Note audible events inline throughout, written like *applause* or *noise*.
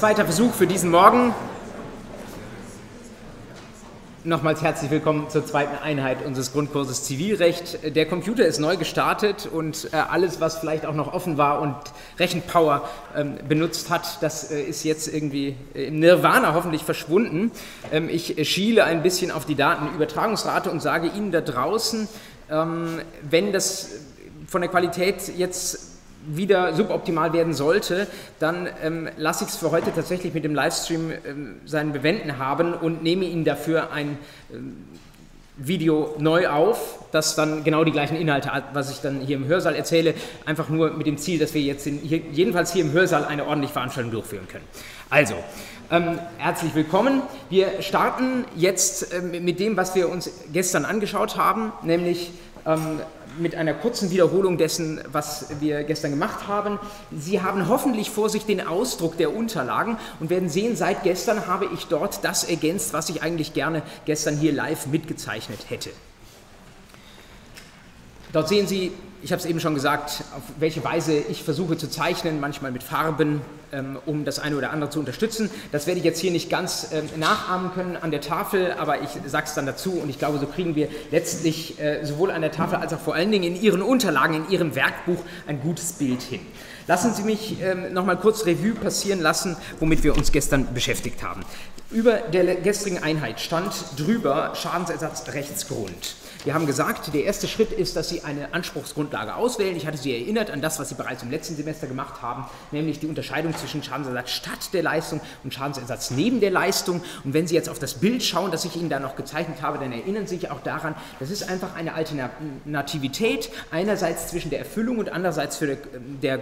zweiter Versuch für diesen Morgen. Nochmals herzlich willkommen zur zweiten Einheit unseres Grundkurses Zivilrecht. Der Computer ist neu gestartet und äh, alles, was vielleicht auch noch offen war und Rechenpower ähm, benutzt hat, das äh, ist jetzt irgendwie im Nirvana hoffentlich verschwunden. Ähm, ich schiele ein bisschen auf die Datenübertragungsrate und sage Ihnen da draußen, ähm, wenn das von der Qualität jetzt wieder suboptimal werden sollte, dann ähm, lasse ich es für heute tatsächlich mit dem Livestream ähm, seinen Bewenden haben und nehme Ihnen dafür ein ähm, Video neu auf, das dann genau die gleichen Inhalte hat, was ich dann hier im Hörsaal erzähle, einfach nur mit dem Ziel, dass wir jetzt in, hier, jedenfalls hier im Hörsaal eine ordentliche Veranstaltung durchführen können. Also, ähm, herzlich willkommen. Wir starten jetzt ähm, mit dem, was wir uns gestern angeschaut haben, nämlich ähm, mit einer kurzen Wiederholung dessen, was wir gestern gemacht haben. Sie haben hoffentlich vor sich den Ausdruck der Unterlagen und werden sehen, seit gestern habe ich dort das ergänzt, was ich eigentlich gerne gestern hier live mitgezeichnet hätte. Dort sehen Sie, ich habe es eben schon gesagt, auf welche Weise ich versuche zu zeichnen, manchmal mit Farben, ähm, um das eine oder andere zu unterstützen. Das werde ich jetzt hier nicht ganz ähm, nachahmen können an der Tafel, aber ich sage es dann dazu und ich glaube, so kriegen wir letztlich äh, sowohl an der Tafel als auch vor allen Dingen in Ihren Unterlagen, in Ihrem Werkbuch ein gutes Bild hin. Lassen Sie mich ähm, noch mal kurz Revue passieren lassen, womit wir uns gestern beschäftigt haben. Über der gestrigen Einheit stand drüber Schadensersatzrechtsgrund. Wir haben gesagt, der erste Schritt ist, dass Sie eine Anspruchsgrundlage auswählen. Ich hatte Sie erinnert an das, was Sie bereits im letzten Semester gemacht haben, nämlich die Unterscheidung zwischen Schadensersatz statt der Leistung und Schadensersatz neben der Leistung. Und wenn Sie jetzt auf das Bild schauen, das ich Ihnen da noch gezeichnet habe, dann erinnern Sie sich auch daran, das ist einfach eine Alternativität, einerseits zwischen der Erfüllung und andererseits für der, der,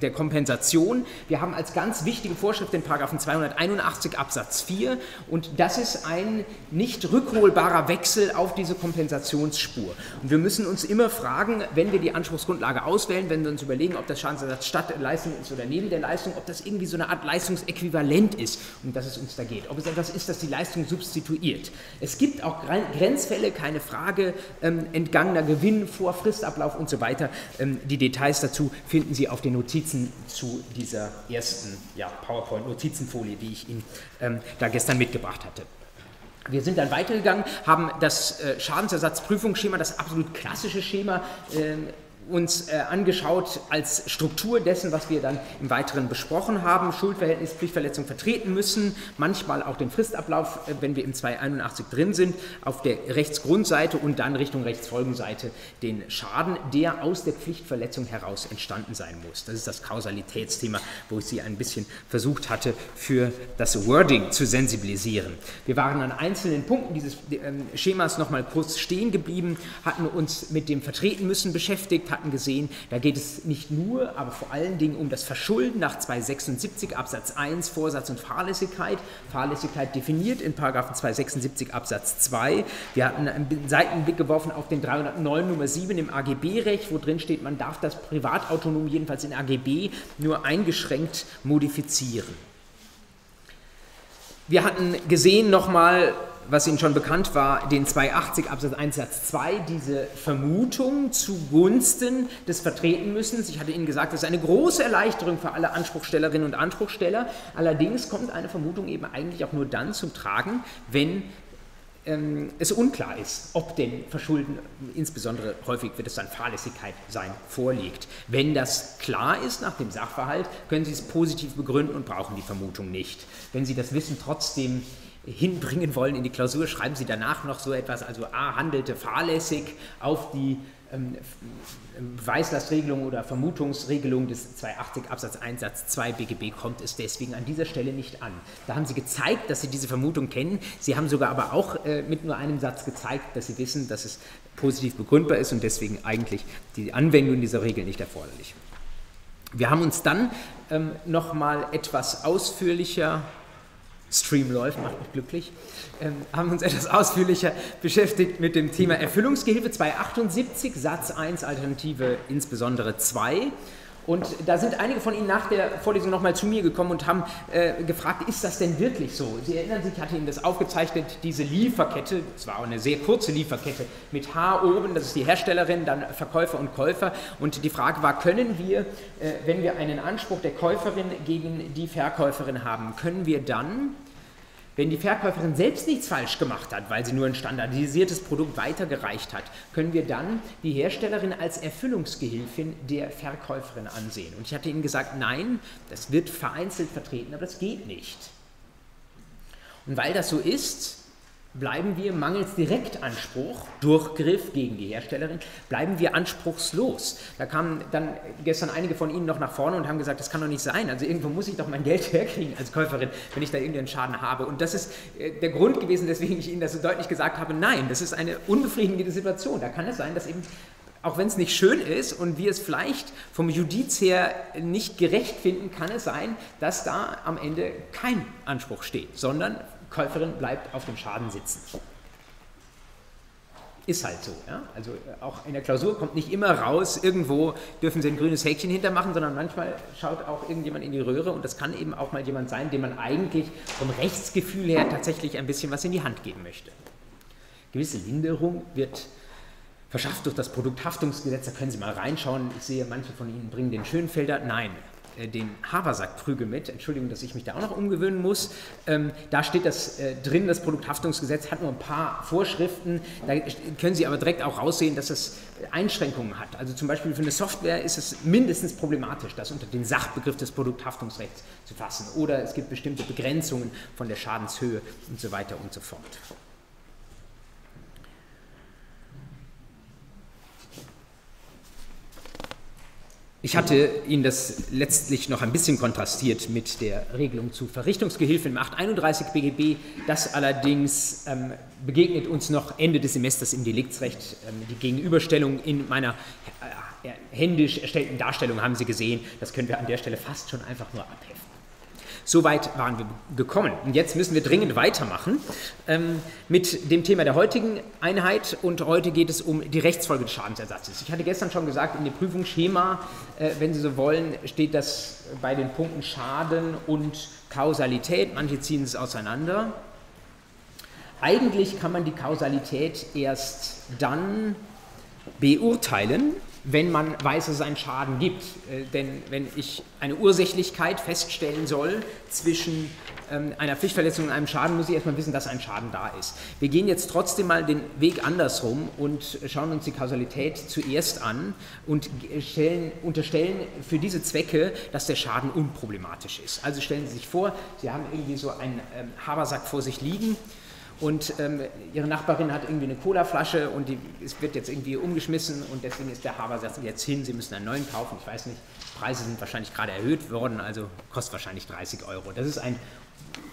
der Kompensation. Wir haben als ganz wichtige Vorschrift den Paragraphen 281 Absatz 4 und das ist ein nicht rückholbarer Wechsel auf diese Kompensation. Argumentationsspur. Und wir müssen uns immer fragen, wenn wir die Anspruchsgrundlage auswählen, wenn wir uns überlegen, ob das Schadensersatz statt Leistung ist oder neben der Leistung, ob das irgendwie so eine Art Leistungsäquivalent ist, um das es uns da geht. Ob es etwas ist, das die Leistung substituiert. Es gibt auch Grenzfälle, keine Frage, ähm, entgangener Gewinn vor Fristablauf und so weiter. Ähm, die Details dazu finden Sie auf den Notizen zu dieser ersten ja, PowerPoint-Notizenfolie, die ich Ihnen ähm, da gestern mitgebracht hatte. Wir sind dann weitergegangen, haben das äh, Schadensersatzprüfungsschema, das absolut klassische Schema, äh, uns äh, angeschaut als Struktur dessen, was wir dann im Weiteren besprochen haben. Schuldverhältnis, Pflichtverletzung vertreten müssen, manchmal auch den Fristablauf, äh, wenn wir im 281 drin sind, auf der Rechtsgrundseite und dann Richtung Rechtsfolgenseite den Schaden, der aus der Pflichtverletzung heraus entstanden sein muss. Das ist das Kausalitätsthema, wo ich Sie ein bisschen versucht hatte, für das Wording zu sensibilisieren. Wir waren an einzelnen Punkten dieses ähm, Schemas nochmal kurz stehen geblieben, hatten uns mit dem Vertreten müssen beschäftigt, hatten gesehen, da geht es nicht nur, aber vor allen Dingen um das Verschulden nach 276 Absatz 1 Vorsatz und Fahrlässigkeit. Fahrlässigkeit definiert in 276 Absatz 2. Wir hatten einen Seitenblick geworfen auf den 309 Nummer 7 im AGB-Recht, wo drin steht, man darf das Privatautonom jedenfalls in AGB nur eingeschränkt modifizieren. Wir hatten gesehen nochmal, was Ihnen schon bekannt war, den 280 Absatz 1 Satz 2, diese Vermutung zugunsten des Vertretenmüssens. Ich hatte Ihnen gesagt, das ist eine große Erleichterung für alle Anspruchstellerinnen und Anspruchsteller. Allerdings kommt eine Vermutung eben eigentlich auch nur dann zum Tragen, wenn ähm, es unklar ist, ob denn Verschulden, insbesondere häufig wird es dann Fahrlässigkeit sein, vorliegt. Wenn das klar ist nach dem Sachverhalt, können Sie es positiv begründen und brauchen die Vermutung nicht. Wenn Sie das Wissen trotzdem hinbringen wollen in die Klausur, schreiben Sie danach noch so etwas, also A handelte fahrlässig auf die ähm, Beweislastregelung oder Vermutungsregelung des 280 Absatz 1 Satz 2 BGB kommt es deswegen an dieser Stelle nicht an. Da haben Sie gezeigt, dass Sie diese Vermutung kennen. Sie haben sogar aber auch äh, mit nur einem Satz gezeigt, dass Sie wissen, dass es positiv begründbar ist und deswegen eigentlich die Anwendung dieser Regel nicht erforderlich. Wir haben uns dann ähm, nochmal etwas ausführlicher Stream läuft, macht mich glücklich, ähm, haben uns etwas ausführlicher beschäftigt mit dem Thema Erfüllungsgehilfe 278, Satz 1, Alternative insbesondere 2 Und da sind einige von Ihnen nach der Vorlesung nochmal zu mir gekommen und haben äh, gefragt, ist das denn wirklich so? Sie erinnern sich, ich hatte Ihnen das aufgezeichnet, diese Lieferkette, es war auch eine sehr kurze Lieferkette, mit H oben, das ist die Herstellerin, dann Verkäufer und Käufer. Und die Frage war, können wir, äh, wenn wir einen Anspruch der Käuferin gegen die Verkäuferin haben, können wir dann wenn die Verkäuferin selbst nichts falsch gemacht hat, weil sie nur ein standardisiertes Produkt weitergereicht hat, können wir dann die Herstellerin als Erfüllungsgehilfin der Verkäuferin ansehen. Und ich hatte Ihnen gesagt, nein, das wird vereinzelt vertreten, aber das geht nicht. Und weil das so ist, bleiben wir mangels Direktanspruch, Durchgriff gegen die Herstellerin, bleiben wir anspruchslos. Da kamen dann gestern einige von Ihnen noch nach vorne und haben gesagt, das kann doch nicht sein. Also irgendwo muss ich doch mein Geld *laughs* herkriegen als Käuferin, wenn ich da irgendeinen Schaden habe. Und das ist äh, der Grund gewesen, weswegen ich Ihnen das so deutlich gesagt habe, nein, das ist eine unbefriedigende Situation. Da kann es sein, dass eben auch wenn es nicht schön ist und wir es vielleicht vom Judiz her nicht gerecht finden, kann es sein, dass da am Ende kein Anspruch steht, sondern Käuferin bleibt auf dem Schaden sitzen. Ist halt so. Ja? Also äh, auch in der Klausur kommt nicht immer raus, irgendwo dürfen Sie ein grünes Häkchen hintermachen, sondern manchmal schaut auch irgendjemand in die Röhre und das kann eben auch mal jemand sein, dem man eigentlich vom Rechtsgefühl her tatsächlich ein bisschen was in die Hand geben möchte. Gewisse Linderung wird verschafft durch das Produkthaftungsgesetz, da können Sie mal reinschauen. Ich sehe, manche von Ihnen bringen den Schönfelder. Nein, den Habersackprügel mit. Entschuldigung, dass ich mich da auch noch umgewöhnen muss. Ähm, da steht das äh, drin, das Produkthaftungsgesetz hat nur ein paar Vorschriften. Da können Sie aber direkt auch raussehen, dass es Einschränkungen hat. Also zum Beispiel für eine Software ist es mindestens problematisch, das unter den Sachbegriff des Produkthaftungsrechts zu fassen. Oder es gibt bestimmte Begrenzungen von der Schadenshöhe und so weiter und so fort. Ich hatte Ihnen das letztlich noch ein bisschen kontrastiert mit der Regelung zu Verrichtungsgehilfen im 831 BGB. Das allerdings ähm, begegnet uns noch Ende des Semesters im Deliktsrecht. Ähm, die Gegenüberstellung in meiner äh, händisch erstellten Darstellung haben Sie gesehen. Das können wir an der Stelle fast schon einfach nur abheften. Soweit waren wir gekommen. Und jetzt müssen wir dringend weitermachen ähm, mit dem Thema der heutigen Einheit. Und heute geht es um die Rechtsfolge des Schadensersatzes. Ich hatte gestern schon gesagt, in dem Prüfungsschema, äh, wenn Sie so wollen, steht das bei den Punkten Schaden und Kausalität. Manche ziehen es auseinander. Eigentlich kann man die Kausalität erst dann beurteilen, wenn man weiß, dass es einen Schaden gibt. Äh, denn wenn ich eine Ursächlichkeit feststellen soll zwischen ähm, einer Pflichtverletzung und einem Schaden, muss ich erstmal wissen, dass ein Schaden da ist. Wir gehen jetzt trotzdem mal den Weg andersrum und schauen uns die Kausalität zuerst an und stellen, unterstellen für diese Zwecke, dass der Schaden unproblematisch ist. Also stellen Sie sich vor, Sie haben irgendwie so einen ähm, Habersack vor sich liegen und ähm, ihre Nachbarin hat irgendwie eine Colaflasche und die es wird jetzt irgendwie umgeschmissen und deswegen ist der Haber sagt jetzt hin, sie müssen einen neuen kaufen. Ich weiß nicht, Preise sind wahrscheinlich gerade erhöht worden, also kostet wahrscheinlich 30 Euro. Das ist ein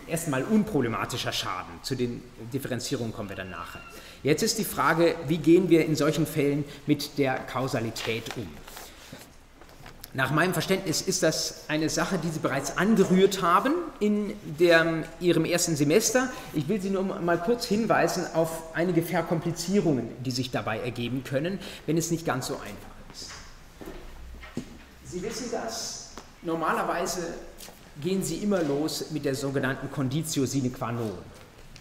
erstmal unproblematischer Schaden. Zu den Differenzierungen kommen wir dann nachher. Jetzt ist die Frage, wie gehen wir in solchen Fällen mit der Kausalität um? Nach meinem Verständnis ist das eine Sache, die Sie bereits angerührt haben in der, Ihrem ersten Semester. Ich will Sie nur mal kurz hinweisen auf einige Verkomplizierungen, die sich dabei ergeben können, wenn es nicht ganz so einfach ist. Sie wissen das, normalerweise gehen Sie immer los mit der sogenannten Conditio sine qua non.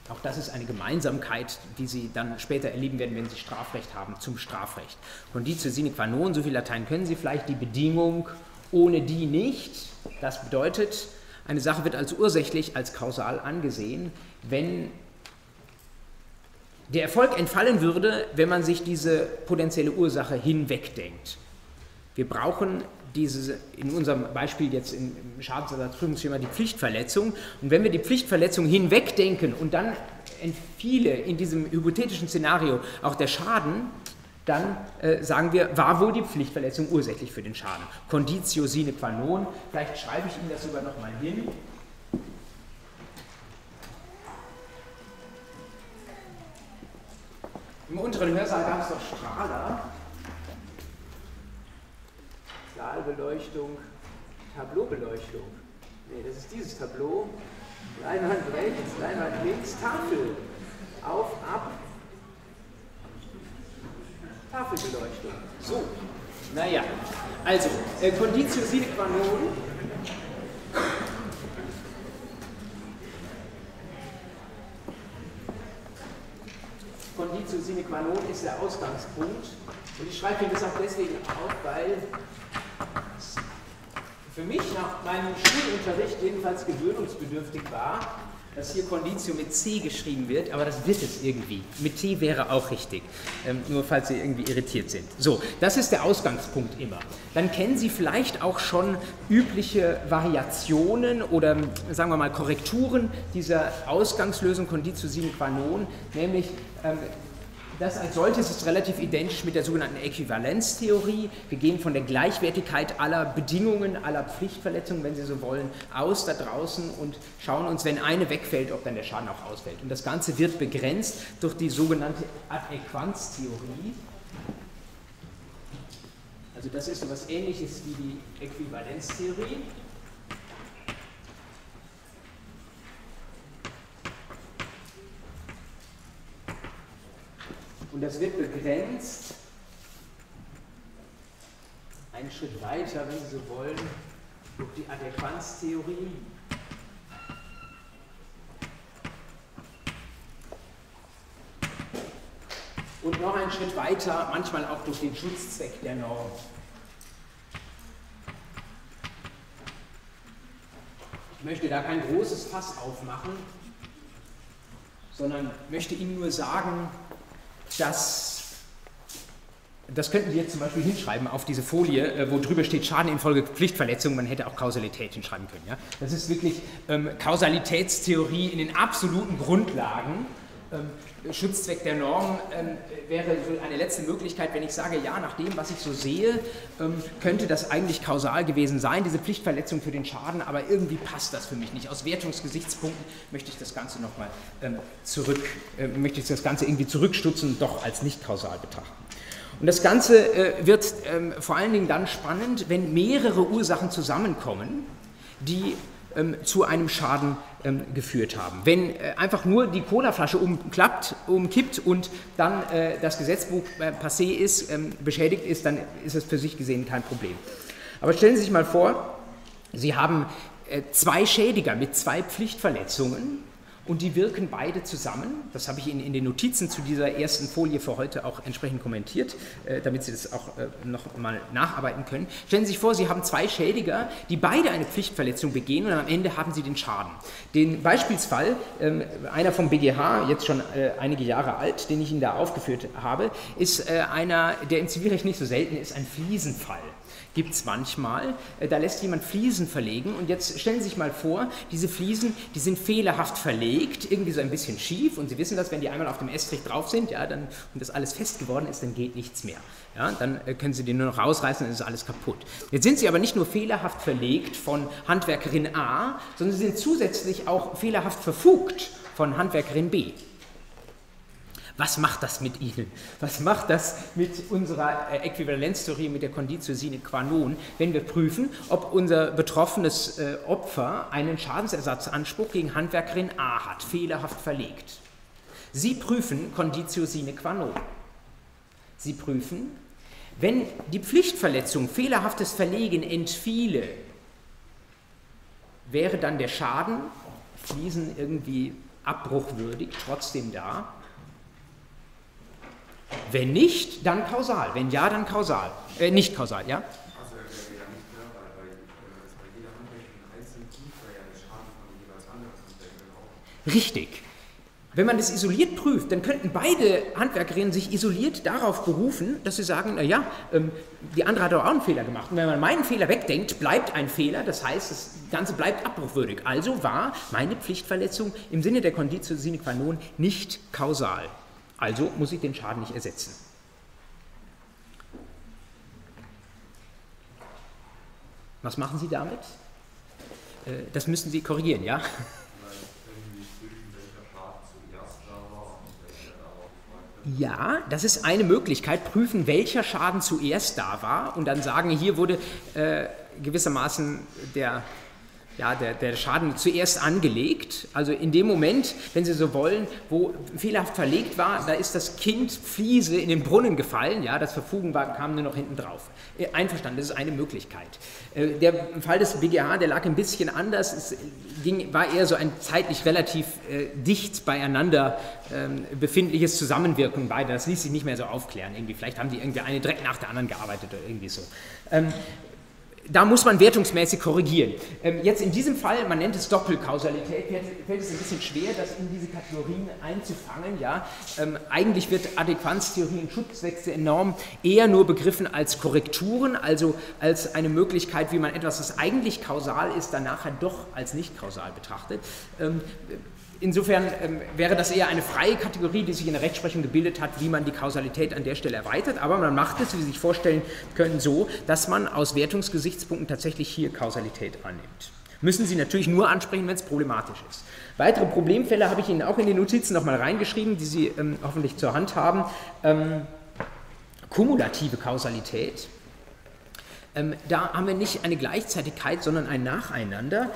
Auch das ist eine Gemeinsamkeit, die Sie dann später erleben werden, wenn Sie Strafrecht haben, zum Strafrecht. Conditio sine qua non, so viel Latein können Sie vielleicht, die Bedingung ohne die nicht. Das bedeutet, eine Sache wird als ursächlich, als kausal angesehen, wenn der Erfolg entfallen würde, wenn man sich diese potenzielle Ursache hinwegdenkt. Wir brauchen diese, in unserem Beispiel jetzt im Schadensersatzprüfungsschema die Pflichtverletzung. Und wenn wir die Pflichtverletzung hinwegdenken und dann entfiele in diesem hypothetischen Szenario auch der Schaden, dann äh, sagen wir, war wohl die Pflichtverletzung ursächlich für den Schaden. Conditio sine qua non, vielleicht schreibe ich Ihnen das sogar nochmal hin. Im unteren Hörsaal gab es doch Strahler. Saalbeleuchtung, Tableaubeleuchtung. Nee, das ist dieses Tableau. Leinwand rechts, Leinwand links, Tafel. Auf, ab. Tafelbeleuchtung. So. Naja, also, äh, Conditio sine qua non. Conditio sine qua non ist der Ausgangspunkt. Und ich schreibe mir das auch deswegen auf, weil für mich nach meinem Schulunterricht jedenfalls gewöhnungsbedürftig war, dass hier Conditio mit C geschrieben wird, aber das wird es irgendwie. Mit T wäre auch richtig, ähm, nur falls Sie irgendwie irritiert sind. So, das ist der Ausgangspunkt immer. Dann kennen Sie vielleicht auch schon übliche Variationen oder sagen wir mal Korrekturen dieser Ausgangslösung Conditio sine qua non, nämlich ähm, das als solches ist relativ identisch mit der sogenannten Äquivalenztheorie. Wir gehen von der Gleichwertigkeit aller Bedingungen, aller Pflichtverletzungen, wenn Sie so wollen, aus da draußen und schauen uns, wenn eine wegfällt, ob dann der Schaden auch ausfällt. Und das Ganze wird begrenzt durch die sogenannte Adäquanztheorie. Also das ist so etwas ähnliches wie die Äquivalenztheorie. Und das wird begrenzt einen Schritt weiter, wenn Sie so wollen, durch die Adäquanztheorie. Und noch einen Schritt weiter, manchmal auch durch den Schutzzweck der Norm. Ich möchte da kein großes Fass aufmachen, sondern möchte Ihnen nur sagen, dass das könnten Sie jetzt zum Beispiel hinschreiben auf diese Folie, äh, wo drüber steht Schaden infolge Pflichtverletzung. Man hätte auch Kausalität hinschreiben können. Ja? Das ist wirklich ähm, Kausalitätstheorie in den absoluten Grundlagen. Ähm, Schutzzweck der Norm ähm, wäre so eine letzte Möglichkeit, wenn ich sage, ja, nach dem, was ich so sehe, ähm, könnte das eigentlich kausal gewesen sein, diese Pflichtverletzung für den Schaden, aber irgendwie passt das für mich nicht. Aus Wertungsgesichtspunkten möchte ich das Ganze nochmal zurück, äh, möchte ich das Ganze irgendwie zurückstutzen und doch als nicht kausal betrachten. Und das Ganze äh, wird vor allen Dingen dann spannend, wenn mehrere Ursachen zusammenkommen, die ähm, zu einem Schaden ähm, geführt haben. Wenn äh, einfach nur die Colaflasche umklappt, umkippt und dann äh, das Gesetzbuch äh, passé ist, ähm, beschädigt ist, dann ist es für sich gesehen kein Problem. Aber stellen Sie sich mal vor, Sie haben äh, zwei Schädiger mit zwei Pflichtverletzungen und die wirken beide zusammen. Das habe ich Ihnen in den Notizen zu dieser ersten Folie für heute auch entsprechend kommentiert, äh, damit Sie das auch äh, noch mal nacharbeiten können. Stellen Sie sich vor, Sie haben zwei Schädiger, die beide eine Pflichtverletzung begehen und am Ende haben Sie den Schaden. Den Beispielsfall, ähm, einer vom BGH, jetzt schon äh, einige Jahre alt, den ich Ihnen da aufgeführt habe, ist einer, der im Zivilrecht nicht so selten ist, ein Fliesenfall gibt es manchmal. Äh, da lässt jemand Fliesen verlegen und jetzt stellen Sie sich mal vor, diese Fliesen, die sind fehlerhaft verlegt, irgendwie so ein bisschen schief und Sie wissen das, wenn die einmal auf dem Estrich drauf sind, ja, dann, und das alles fest geworden ist, dann geht nichts mehr. Ja, dann äh, können Sie den nur noch rausreißen, dann ist alles kaputt. Jetzt sind sie aber nicht nur fehlerhaft verlegt von Handwerkerin A, sondern sie sind zusätzlich auch fehlerhaft verfugt von Handwerkerin B. Was macht das mit Ihnen? Was macht das mit unserer äh, Äquivalenztheorie, mit der Conditio sine qua non, wenn wir prüfen, ob unser betroffenes äh, Opfer einen Schadensersatzanspruch gegen Handwerkerin A hat, fehlerhaft verlegt? Sie prüfen Conditio sine qua non. Sie prüfen, wenn die Pflichtverletzung, fehlerhaftes Verlegen entfiele, wäre dann der Schaden, Fliesen irgendwie abbruchwürdig, trotzdem da? Wenn nicht, dann kausal. Wenn ja, dann kausal. Äh, nicht kausal, ja? Richtig. Wenn man das isoliert prüft, dann könnten beide Handwerkerinnen sich isoliert darauf berufen, dass sie sagen, naja, ähm, die andere hat doch auch einen Fehler gemacht. Und wenn man meinen Fehler wegdenkt, bleibt ein Fehler, das heißt, das Ganze bleibt abbruchwürdig. Also war meine Pflichtverletzung im Sinne der Conditio sine qua non nicht kausal. Also muss ich den Schaden nicht ersetzen. Was machen Sie damit? Äh, das müssen Sie korrigieren, ja? Ja, das ist eine Möglichkeit, prüfen, welcher Schaden zuerst da war und dann sagen, hier wurde äh, gewissermaßen der ja, der, der Schaden zuerst angelegt. Also in dem Moment, wenn Sie so wollen, wo fehlerhaft verlegt war, da ist das Kind Fliese in den Brunnen gefallen, ja, das Verfugen war, kam nur noch hinten drauf. Äh, einverstanden, das ist eine Möglichkeit. Äh, der Fall des BGH, der lag ein bisschen anders, es ging, war eher so ein zeitlich relativ äh, dicht beieinander ähm, befindliches Zusammenwirken beider. Das ließ sich nicht mehr so aufklären. Irgendwie. Vielleicht haben die irgendwie eine direkt nach der anderen gearbeitet oder irgendwie so. Ähm, da muss man wertungsmäßig korrigieren. Ähm, jetzt in diesem Fall, man nennt es Doppelkausalität, fällt es ein bisschen schwer, das in diese Kategorien einzufangen. Ja? Ähm, eigentlich wird Adäquanztheorie und Schutzwechsel enorm eher nur begriffen als Korrekturen, also als eine Möglichkeit, wie man etwas, das eigentlich kausal ist, dann nachher doch als nicht kausal betrachtet. Ähm, Insofern ähm, wäre das eher eine freie Kategorie, die sich in der Rechtsprechung gebildet hat, wie man die Kausalität an der Stelle erweitert. Aber man macht es, wie Sie sich vorstellen können, so, dass man aus Wertungsgesichtspunkten tatsächlich hier Kausalität annimmt. Müssen Sie natürlich nur ansprechen, wenn es problematisch ist. Weitere Problemfälle habe ich Ihnen auch in den Notizen nochmal reingeschrieben, die Sie ähm, hoffentlich zur Hand haben. Ähm, kumulative Kausalität. Ähm, da haben wir nicht eine Gleichzeitigkeit, sondern ein Nacheinander.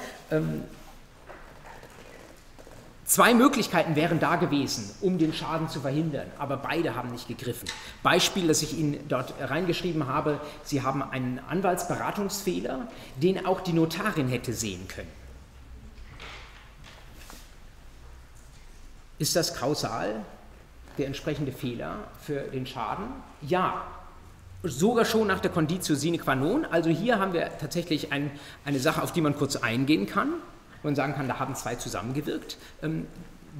Zwei Möglichkeiten wären da gewesen, um den Schaden zu verhindern, aber beide haben nicht gegriffen. Beispiel, das ich Ihnen dort reingeschrieben habe, Sie haben einen Anwaltsberatungsfehler, den auch die Notarin hätte sehen können. Ist das kausal, der entsprechende Fehler für den Schaden? Ja, sogar schon nach der Conditio sine qua non. Also hier haben wir tatsächlich ein, eine Sache, auf die man kurz eingehen kann man sagen kann, da haben zwei zusammengewirkt. Ähm,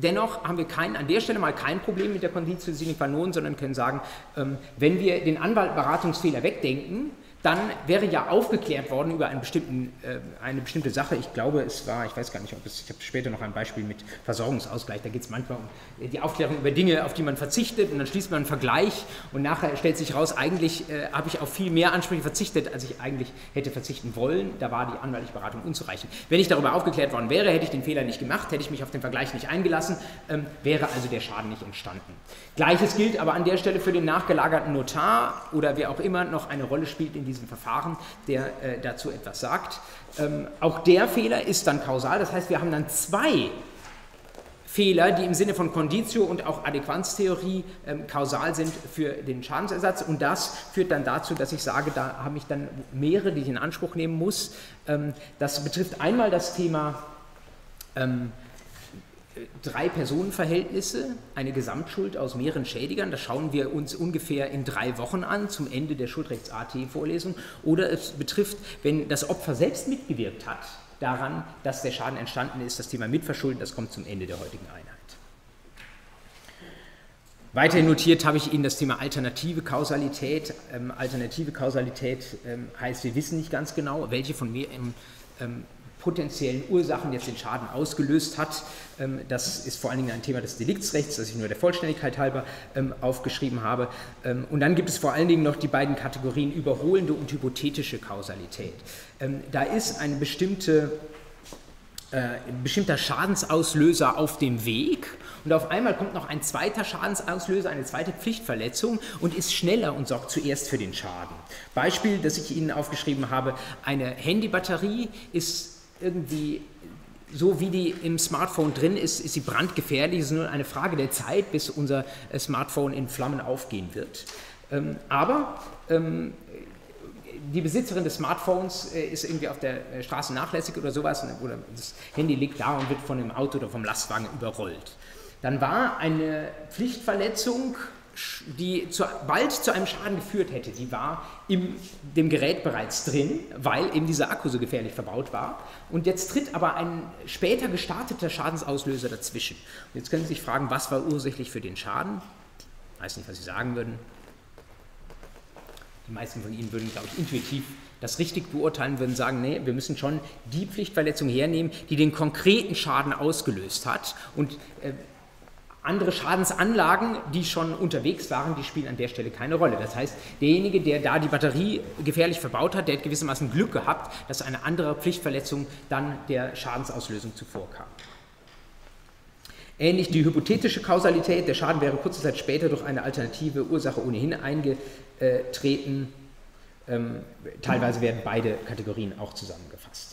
dennoch haben wir kein, an der Stelle mal kein Problem mit der Conditio sine qua non, sondern können sagen, ähm, wenn wir den Anwaltberatungsfehler wegdenken, dann wäre ja aufgeklärt worden über einen bestimmten, äh, eine bestimmte Sache. Ich glaube, es war, ich weiß gar nicht, ob es, ich habe später noch ein Beispiel mit Versorgungsausgleich, da geht es manchmal um die Aufklärung über Dinge, auf die man verzichtet und dann schließt man einen Vergleich und nachher stellt sich raus, eigentlich äh, habe ich auf viel mehr Ansprüche verzichtet, als ich eigentlich hätte verzichten wollen. Da war die anwaltliche Beratung unzureichend. Wenn ich darüber aufgeklärt worden wäre, hätte ich den Fehler nicht gemacht, hätte ich mich auf den Vergleich nicht eingelassen, ähm, wäre also der Schaden nicht entstanden. Gleiches gilt aber an der Stelle für den nachgelagerten Notar oder wer auch immer noch eine Rolle spielt in diesem Verfahren, der äh, dazu etwas sagt. Ähm, auch der Fehler ist dann kausal, das heißt, wir haben dann zwei Fehler, die im Sinne von Conditio und auch Adäquanztheorie ähm, kausal sind für den Schadensersatz. Und das führt dann dazu, dass ich sage, da habe ich dann mehrere, die ich in Anspruch nehmen muss. Ähm, das betrifft einmal das Thema ähm, drei Personenverhältnisse, eine Gesamtschuld aus mehreren Schädigern, das schauen wir uns ungefähr in drei Wochen an, zum Ende der Schuldrechts-AT-Vorlesung. Oder es betrifft, wenn das Opfer selbst mitgewirkt hat daran, dass der Schaden entstanden ist, das Thema Mitverschulden, das kommt zum Ende der heutigen Einheit. Weiterhin notiert habe ich Ihnen das Thema alternative Kausalität. Ähm, alternative Kausalität ähm, heißt, wir wissen nicht ganz genau, welche von mir ähm, potenziellen Ursachen jetzt den Schaden ausgelöst hat. Ähm, das ist vor allen Dingen ein Thema des Deliktsrechts, das ich nur der Vollständigkeit halber ähm, aufgeschrieben habe. Ähm, und dann gibt es vor allen Dingen noch die beiden Kategorien überholende und hypothetische Kausalität. Da ist eine bestimmte äh, ein bestimmter Schadensauslöser auf dem Weg und auf einmal kommt noch ein zweiter Schadensauslöser, eine zweite Pflichtverletzung und ist schneller und sorgt zuerst für den Schaden. Beispiel, das ich Ihnen aufgeschrieben habe, eine Handybatterie ist irgendwie so wie die im Smartphone drin ist, ist sie brandgefährlich. Es ist nur eine Frage der Zeit, bis unser äh, Smartphone in Flammen aufgehen wird. Ähm, aber ähm, die Besitzerin des Smartphones äh, ist irgendwie auf der äh, Straße nachlässig oder sowas oder das Handy liegt da und wird von dem Auto oder vom Lastwagen überrollt. Dann war eine Pflichtverletzung die zu, bald zu einem Schaden geführt hätte, die war in dem Gerät bereits drin, weil eben dieser Akku so gefährlich verbaut war. Und jetzt tritt aber ein später gestarteter Schadensauslöser dazwischen. Und jetzt können Sie sich fragen, was war ursächlich für den Schaden? Ich weiß nicht, was Sie sagen würden. Die meisten von Ihnen würden, glaube ich, intuitiv das richtig beurteilen, würden sagen, nee, wir müssen schon die Pflichtverletzung hernehmen, die den konkreten Schaden ausgelöst hat. Und äh, andere Schadensanlagen, die schon unterwegs waren, die spielen an der Stelle keine Rolle. Das heißt, derjenige, der da die Batterie gefährlich verbaut hat, der hat gewissermaßen Glück gehabt, dass eine andere Pflichtverletzung dann der Schadensauslösung zuvorkam. Ähnlich die hypothetische Kausalität, der Schaden wäre kurze Zeit später durch eine alternative Ursache ohnehin eingetreten. Ähm, teilweise werden beide Kategorien auch zusammengefasst.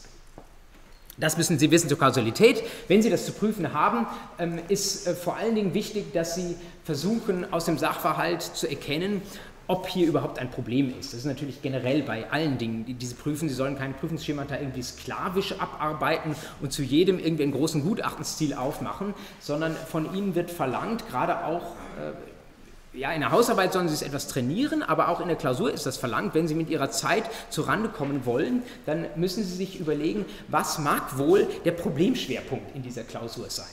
Das müssen Sie wissen zur Kausalität. Wenn Sie das zu prüfen haben, ähm, ist äh, vor allen Dingen wichtig, dass Sie versuchen, aus dem Sachverhalt zu erkennen, ob hier überhaupt ein Problem ist. Das ist natürlich generell bei allen Dingen, die diese prüfen. Sie sollen keine Prüfungsschemata irgendwie sklavisch abarbeiten und zu jedem irgendwie einen großen Gutachtenstil aufmachen, sondern von ihnen wird verlangt, gerade auch äh, ja, in der Hausarbeit sollen Sie es etwas trainieren, aber auch in der Klausur ist das verlangt. Wenn Sie mit Ihrer Zeit zurande kommen wollen, dann müssen Sie sich überlegen, was mag wohl der Problemschwerpunkt in dieser Klausur sein?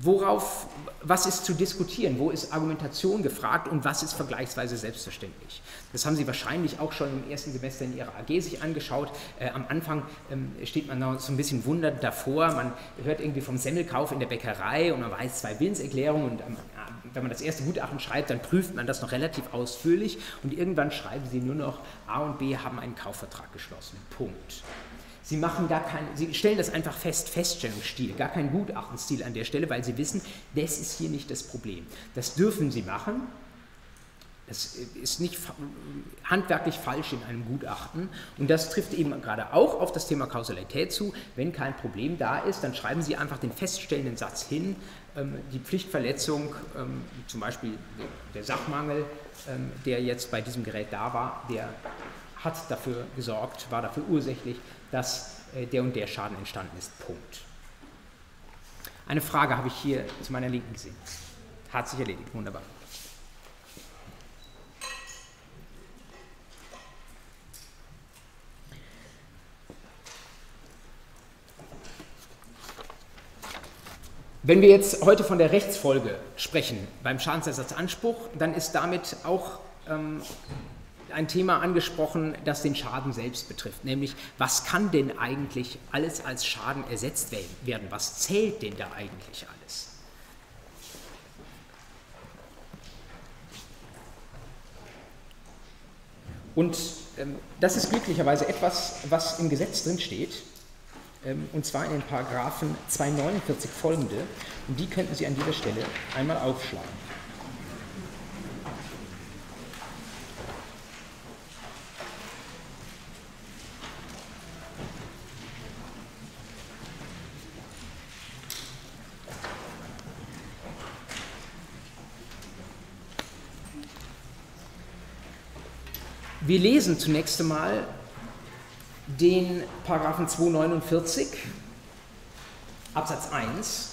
Worauf, was ist zu diskutieren? Wo ist Argumentation gefragt und was ist vergleichsweise selbstverständlich? Das haben Sie wahrscheinlich auch schon im ersten Semester in Ihrer AG sich angeschaut. Äh, am Anfang ähm, steht man noch so ein bisschen wundernd davor. Man hört irgendwie vom Semmelkauf in der Bäckerei und man weiß zwei Willenserklärungen und ähm, wenn man das erste Gutachten schreibt, dann prüft man das noch relativ ausführlich und irgendwann schreiben Sie nur noch, A und B haben einen Kaufvertrag geschlossen. Punkt. Sie machen gar keinen, Sie stellen das einfach fest, Feststellungsstil, gar keinen Gutachtenstil an der Stelle, weil Sie wissen, das ist hier nicht das Problem. Das dürfen Sie machen, das ist nicht handwerklich falsch in einem Gutachten und das trifft eben gerade auch auf das Thema Kausalität zu. Wenn kein Problem da ist, dann schreiben Sie einfach den feststellenden Satz hin, die Pflichtverletzung, ähm, zum Beispiel der Sachmangel, ähm, der jetzt bei diesem Gerät da war, der hat dafür gesorgt, war dafür ursächlich, dass äh, der und der Schaden entstanden ist. Punkt. Eine Frage habe ich hier zu meiner Linken gesehen. Hat sich erledigt, wunderbar. Wenn wir jetzt heute von der Rechtsfolge sprechen beim Schadensersatzanspruch, dann ist damit auch ähm, ein Thema angesprochen, das den Schaden selbst betrifft, nämlich was kann denn eigentlich alles als Schaden ersetzt werden? Was zählt denn da eigentlich alles? Und ähm, das ist glücklicherweise etwas, was im Gesetz drin steht. Ähm, und zwar in den Paragraphen 249 folgende, und die könnten Sie an dieser Stelle einmal aufschlagen. Wir lesen zunächst einmal den Paragraphen 249 Absatz 1.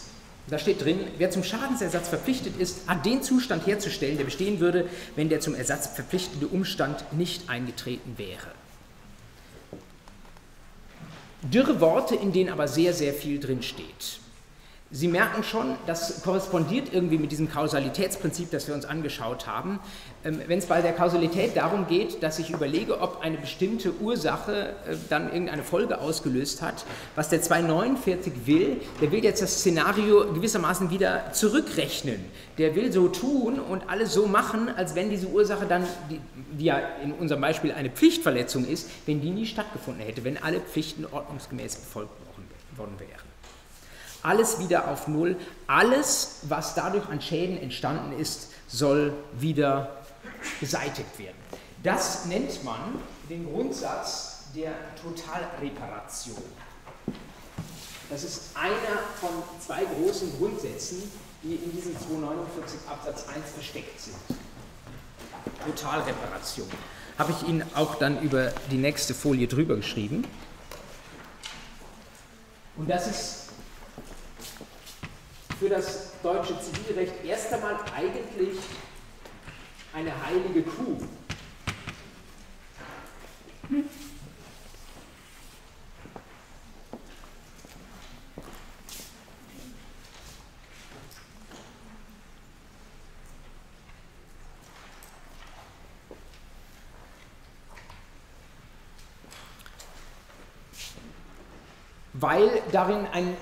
Da steht drin, wer zum Schadensersatz verpflichtet ist, hat den Zustand herzustellen, der bestehen würde, wenn der zum Ersatz verpflichtende Umstand nicht eingetreten wäre. Dürre Worte, in denen aber sehr, sehr viel drin steht. Sie merken schon, das korrespondiert irgendwie mit diesem Kausalitätsprinzip, das wir uns angeschaut haben. Ähm, wenn es bei der Kausalität darum geht, dass ich überlege, ob eine bestimmte Ursache äh, dann irgendeine Folge ausgelöst hat, was der 249 will, der will jetzt das Szenario gewissermaßen wieder zurückrechnen. Der will so tun und alles so machen, als wenn diese Ursache dann, die, die ja in unserem Beispiel eine Pflichtverletzung ist, wenn die nie stattgefunden hätte, wenn alle Pflichten ordnungsgemäß befolgt worden wären alles wieder auf Null. Alles, was dadurch an Schäden entstanden ist, soll wieder beseitigt werden. Das nennt man den Grundsatz der Totalreparation. Das ist einer von zwei großen Grundsätzen, die in diesem 249 Absatz 1 versteckt sind. Totalreparation. Habe ich Ihnen auch dann über die nächste Folie drüber geschrieben. Und das ist für das deutsche Zivilrecht erst einmal eigentlich eine heilige Kuh. weil darin ein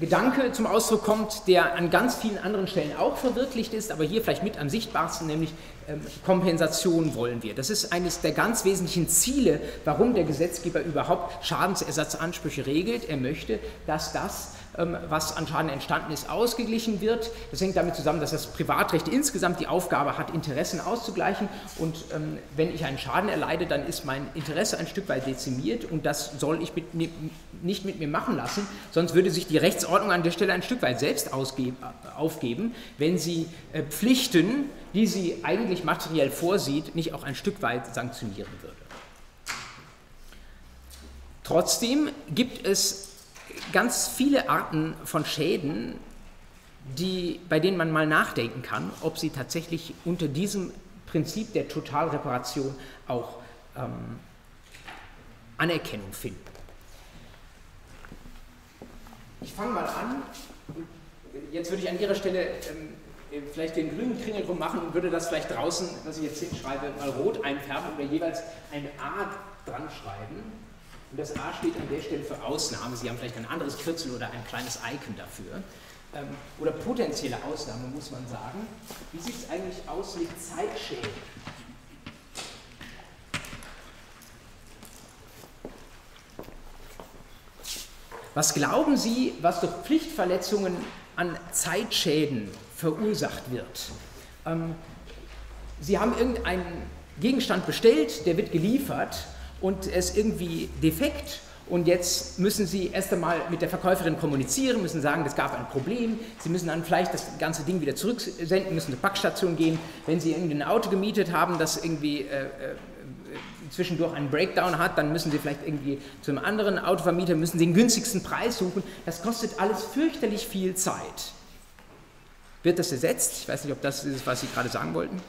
Gedanke zum Ausdruck kommt, der an ganz vielen anderen Stellen auch verwirklicht ist, aber hier vielleicht mit am sichtbarsten, nämlich ähm, Kompensation wollen wir. Das ist eines der ganz wesentlichen Ziele, warum der Gesetzgeber überhaupt Schadensersatzansprüche regelt. Er möchte, dass das was an Schaden entstanden ist, ausgeglichen wird. Das hängt damit zusammen, dass das Privatrecht insgesamt die Aufgabe hat, Interessen auszugleichen. Und ähm, wenn ich einen Schaden erleide, dann ist mein Interesse ein Stück weit dezimiert und das soll ich mit, nicht mit mir machen lassen, sonst würde sich die Rechtsordnung an der Stelle ein Stück weit selbst ausgeben, aufgeben, wenn sie äh, Pflichten, die sie eigentlich materiell vorsieht, nicht auch ein Stück weit sanktionieren würde. Trotzdem gibt es ganz viele Arten von Schäden, die, bei denen man mal nachdenken kann, ob sie tatsächlich unter diesem Prinzip der Totalreparation auch ähm, Anerkennung finden. Ich fange mal an. Jetzt würde ich an Ihrer Stelle ähm, vielleicht den grünen Kringel drum machen und würde das vielleicht draußen, was ich jetzt hinschreibe, mal rot einfärben oder jeweils ein A dran schreiben. Und das A steht an der Stelle für Ausnahme. Sie haben vielleicht ein anderes Kürzel oder ein kleines Icon dafür. Ähm, oder potenzielle Ausnahme, muss man sagen. Wie sieht es eigentlich aus mit Zeitschäden? Was glauben Sie, was durch Pflichtverletzungen an Zeitschäden verursacht wird? Ähm, Sie haben irgendeinen Gegenstand bestellt, der wird geliefert und ist irgendwie defekt und jetzt müssen Sie erst einmal mit der Verkäuferin kommunizieren, müssen sagen, es gab ein Problem. Sie müssen dann vielleicht das ganze Ding wieder zurücksenden, müssen zur Packstation gehen. Wenn Sie irgendwie ein Auto gemietet haben, das irgendwie äh, äh, zwischendurch einen Breakdown hat, dann müssen Sie vielleicht irgendwie zu einem anderen Autovermieter, müssen Sie den günstigsten Preis suchen. Das kostet alles fürchterlich viel Zeit. Wird das ersetzt? Ich weiß nicht, ob das ist, was Sie gerade sagen wollten.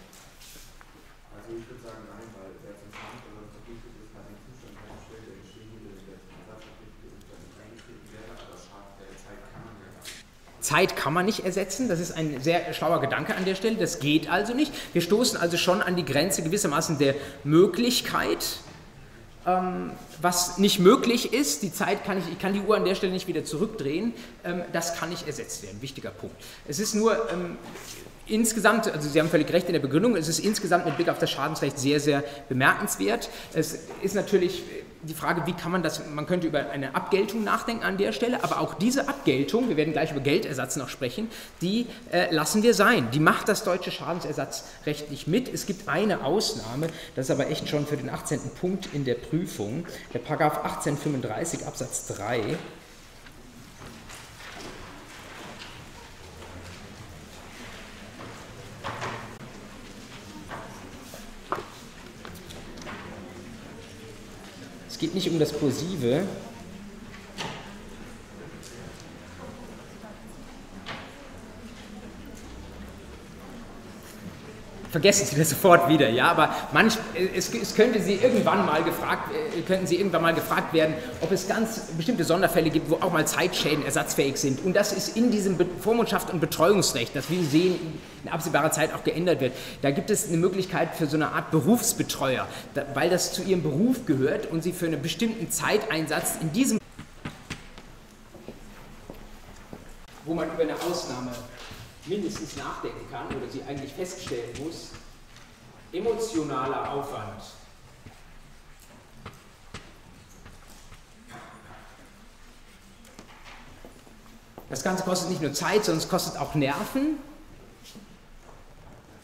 Zeit kann man nicht ersetzen, das ist ein sehr schlauer Gedanke an der Stelle, das geht also nicht. Wir stoßen also schon an die Grenze gewissermaßen der Möglichkeit, ähm, was nicht möglich ist, die Zeit kann ich, ich kann die Uhr an der Stelle nicht wieder zurückdrehen, ähm, das kann nicht ersetzt werden, wichtiger Punkt. Es ist nur ähm, insgesamt, also Sie haben völlig recht in der Begründung, es ist insgesamt mit Blick auf das Schadensrecht sehr, sehr bemerkenswert. Es ist natürlich die Frage, wie kann man das, man könnte über eine Abgeltung nachdenken an der Stelle, aber auch diese Abgeltung, wir werden gleich über Geldersatz noch sprechen, die äh, lassen wir sein. Die macht das deutsche Schadensersatzrecht nicht mit. Es gibt eine Ausnahme, das ist aber echt schon für den 18. Punkt in der Prüfung, der Paragraph 1835 Absatz 3. geht nicht um das Kursive. Vergessen Sie das sofort wieder, ja, aber manch, es, es, könnte Sie irgendwann mal gefragt, äh, könnten Sie irgendwann mal gefragt werden, ob es ganz bestimmte Sonderfälle gibt, wo auch mal Zeitschäden ersatzfähig sind. Und das ist in diesem Vormundschaft und Betreuungsrecht, das Sie sehen in absehbarer Zeit auch geändert wird. Da gibt es eine Möglichkeit für so eine Art Berufsbetreuer, weil das zu Ihrem Beruf gehört und Sie für einen bestimmten Zeiteinsatz in diesem wo man über eine Ausnahme mindestens nachdenken kann oder sie eigentlich feststellen muss, emotionaler Aufwand. Das Ganze kostet nicht nur Zeit, sondern es kostet auch Nerven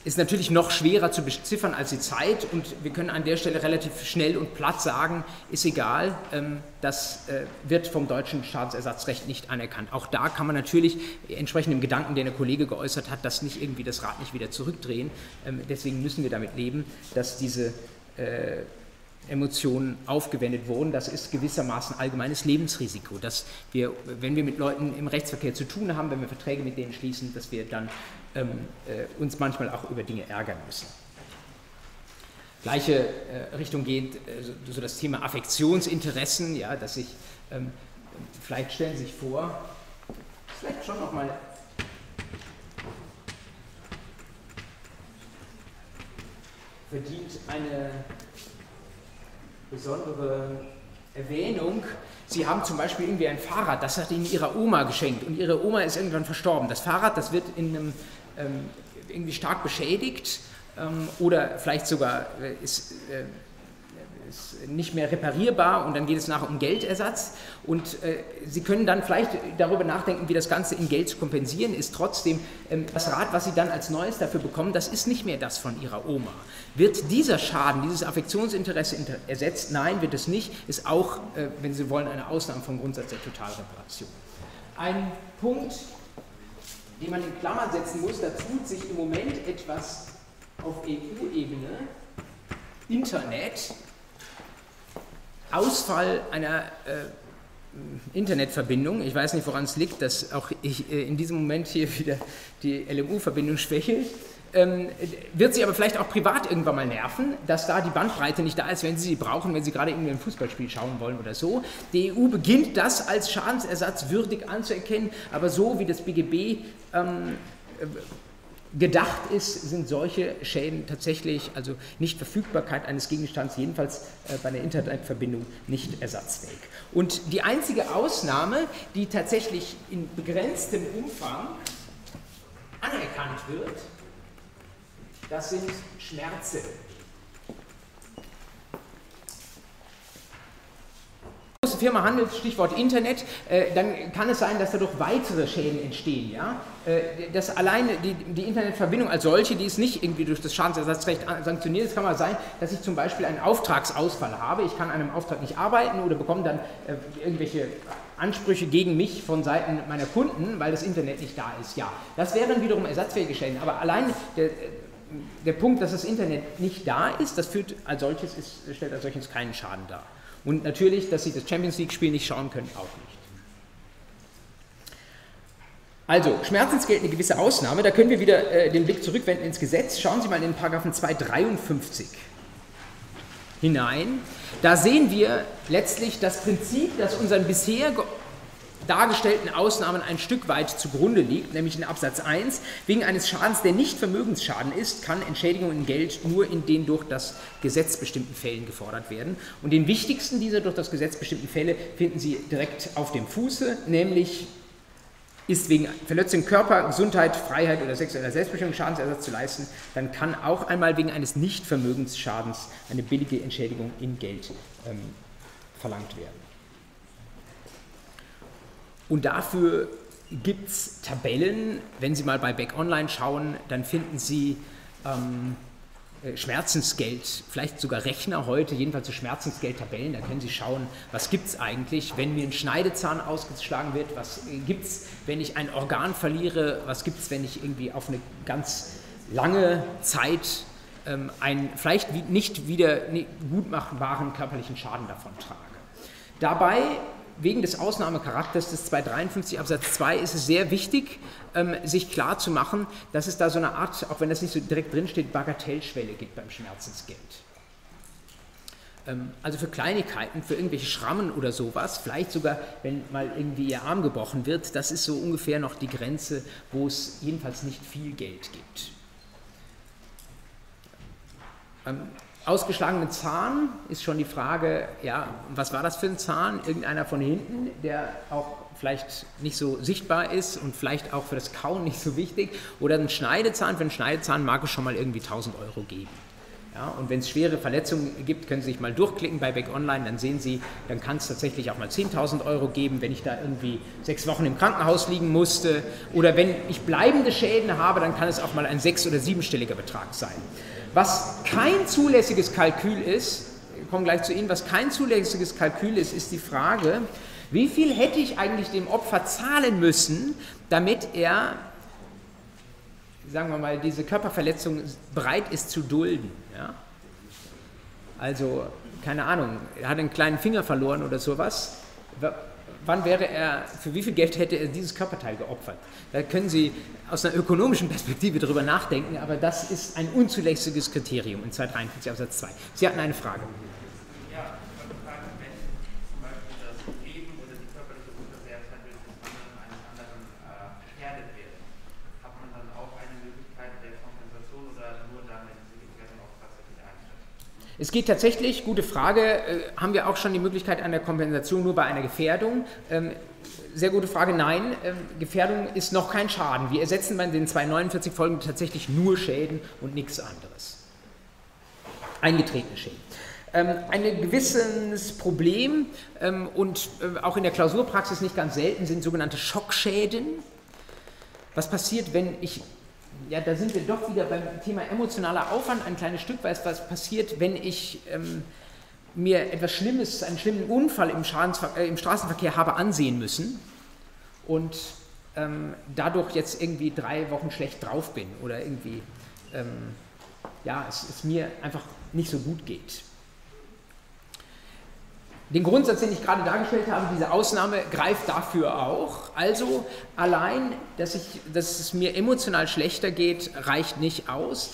ist natürlich noch schwerer zu beziffern als die Zeit und wir können an der Stelle relativ schnell und platt sagen, ist egal, ähm, das äh, wird vom deutschen Schadensersatzrecht nicht anerkannt. Auch da kann man natürlich entsprechend dem Gedanken, den der Kollege geäußert hat, das nicht irgendwie das Rad nicht wieder zurückdrehen. Ähm, deswegen müssen wir damit leben, dass diese äh, Emotionen aufgewendet wurden. Das ist gewissermaßen allgemeines Lebensrisiko, dass wir, wenn wir mit Leuten im Rechtsverkehr zu tun haben, wenn wir Verträge mit denen schließen, dass wir dann ähm, äh, uns manchmal auch über Dinge ärgern müssen. Gleiche äh, Richtung geht äh, so, das Thema Affektionsinteressen, ja, dass ich, ähm, vielleicht stellen Sie sich vor, vielleicht schon nochmal verdient eine besondere Erwähnung. Sie haben zum Beispiel irgendwie ein Fahrrad, das hat Ihnen Ihre Oma geschenkt und Ihre Oma ist irgendwann verstorben. Das Fahrrad, das wird in einem irgendwie stark beschädigt ähm, oder vielleicht sogar äh, ist, äh, ist nicht mehr reparierbar und dann geht es nachher um Geldersatz. Und äh, Sie können dann vielleicht darüber nachdenken, wie das Ganze in Geld zu kompensieren ist. Trotzdem, ähm, das Rad, was Sie dann als Neues dafür bekommen, das ist nicht mehr das von Ihrer Oma. Wird dieser Schaden, dieses Affektionsinteresse ersetzt? Nein, wird es nicht. Ist auch, äh, wenn Sie wollen, eine Ausnahme vom Grundsatz der Totalreparation. Ein Punkt, den man in Klammern setzen muss, da tut sich im Moment etwas auf EU-Ebene. Internet, Ausfall einer äh, Internetverbindung. Ich weiß nicht, woran es liegt, dass auch ich äh, in diesem Moment hier wieder die LMU-Verbindung schwächelt. Ähm, wird sie aber vielleicht auch privat irgendwann mal nerven, dass da die Bandbreite nicht da ist, wenn Sie sie brauchen, wenn Sie gerade irgendwie ein Fußballspiel schauen wollen oder so. Die EU beginnt das als Schadensersatz würdig anzuerkennen, aber so wie das BGB ähm, gedacht ist, sind solche Schäden tatsächlich, also Nichtverfügbarkeit eines Gegenstands, jedenfalls äh, bei einer Internetverbindung, nicht ersatzfähig. Und die einzige Ausnahme, die tatsächlich in begrenztem Umfang anerkannt wird, das sind Schmerzen. große Firma handelt, Stichwort Internet, äh, dann kann es sein, dass dadurch weitere Schäden entstehen. Ja? Äh, das alleine die, die, Internetverbindung als solche, die ist nicht irgendwie durch das Schadensersatzrecht sanktioniert. Es kann mal sein, dass ich zum Beispiel einen Auftragsausfall habe. Ich kann an einem Auftrag nicht arbeiten oder bekomme dann äh, irgendwelche Ansprüche gegen mich von Seiten meiner Kunden, weil das Internet nicht da ist. Ja, das wären wiederum ersatzfähige Schäden. Aber allein der, der Punkt, dass das Internet nicht da ist, das führt als solches ist, stellt als solches keinen Schaden dar. Und natürlich, dass Sie das Champions League-Spiel nicht schauen können, auch nicht. Also, Schmerzensgeld eine gewisse Ausnahme. Da können wir wieder äh, den Blick zurückwenden ins Gesetz. Schauen Sie mal in den Paragraphen 253 hinein. Da sehen wir letztlich das Prinzip, das unseren bisher dargestellten Ausnahmen ein Stück weit zugrunde liegt, nämlich in Absatz 1. Wegen eines Schadens, der nicht Vermögensschaden ist, kann Entschädigung in Geld nur in den durch das Gesetz bestimmten Fällen gefordert werden. Und den wichtigsten dieser durch das Gesetz bestimmten Fälle finden Sie direkt auf dem Fuße, nämlich ist wegen Verletzung Körper, Gesundheit, Freiheit oder sexueller Selbstbestimmung Schadensersatz zu leisten, dann kann auch einmal wegen eines Nichtvermögensschadens eine billige Entschädigung in Geld ähm, verlangt werden. Und dafür gibt es Tabellen. Wenn Sie mal bei Back Online schauen, dann finden Sie ähm, äh, Schmerzensgeld, vielleicht sogar Rechner heute, jedenfalls so Schmerzensgeldtabellen. Da können Sie schauen, was gibt es eigentlich, wenn mir ein Schneidezahn ausgeschlagen wird, was äh, gibt es, wenn ich ein Organ verliere, was gibt es, wenn ich irgendwie auf eine ganz lange Zeit ähm, einen vielleicht nicht wieder gut machbaren körperlichen Schaden davon trage. Dabei wegen des Ausnahmecharakters des 253 Absatz 2 ist es sehr wichtig, ähm, sich klar zu machen, dass es da so eine Art, auch wenn das nicht so direkt drinsteht, Bagatellschwelle gibt beim Schmerzensgeld. Ähm, also für Kleinigkeiten, für irgendwelche Schrammen oder sowas, vielleicht sogar, wenn mal irgendwie ihr Arm gebrochen wird, das ist so ungefähr noch die Grenze, wo es jedenfalls nicht viel Geld gibt. Ähm, ausgeschlagenen Zahn ist schon die Frage, ja, was war das für ein Zahn? Irgendeiner von hinten, der auch vielleicht nicht so sichtbar ist und vielleicht auch für das Kauen nicht so wichtig. Oder ein Schneidezahn, für einen Schneidezahn mag es schon mal irgendwie 1000 Euro geben. Ja, und wenn es schwere Verletzungen gibt, können Sie sich mal durchklicken bei Back Online, dann sehen Sie, dann kann es tatsächlich auch mal 10.000 Euro geben, wenn ich da irgendwie sechs Wochen im Krankenhaus liegen musste. Oder wenn ich bleibende Schäden habe, dann kann es auch mal ein sechs- oder siebenstelliger Betrag sein. Was kein zulässiges Kalkül ist, ich komme gleich zu Ihnen, was kein zulässiges Kalkül ist, ist die Frage, wie viel hätte ich eigentlich dem Opfer zahlen müssen, damit er, sagen wir mal, diese Körperverletzung bereit ist zu dulden. Ja? Also, keine Ahnung, er hat einen kleinen Finger verloren oder sowas wann wäre er, für wie viel Geld hätte er dieses Körperteil geopfert? Da können Sie aus einer ökonomischen Perspektive darüber nachdenken, aber das ist ein unzulässiges Kriterium in 243 Absatz 2. Sie hatten eine Frage. Es geht tatsächlich, gute Frage, äh, haben wir auch schon die Möglichkeit einer Kompensation nur bei einer Gefährdung? Ähm, sehr gute Frage, nein, ähm, Gefährdung ist noch kein Schaden. Wir ersetzen bei den 249 Folgen tatsächlich nur Schäden und nichts anderes. Eingetretene Schäden. Ähm, ein gewisses Problem ähm, und äh, auch in der Klausurpraxis nicht ganz selten sind sogenannte Schockschäden. Was passiert, wenn ich ja, da sind wir doch wieder beim Thema emotionaler Aufwand ein kleines Stück, weil es was passiert, wenn ich ähm, mir etwas Schlimmes, einen schlimmen Unfall im, äh, im Straßenverkehr habe ansehen müssen und ähm, dadurch jetzt irgendwie drei Wochen schlecht drauf bin oder irgendwie, ähm, ja, es, es mir einfach nicht so gut geht. Den Grundsatz, den ich gerade dargestellt habe, diese Ausnahme greift dafür auch. Also allein, dass, ich, dass es mir emotional schlechter geht, reicht nicht aus.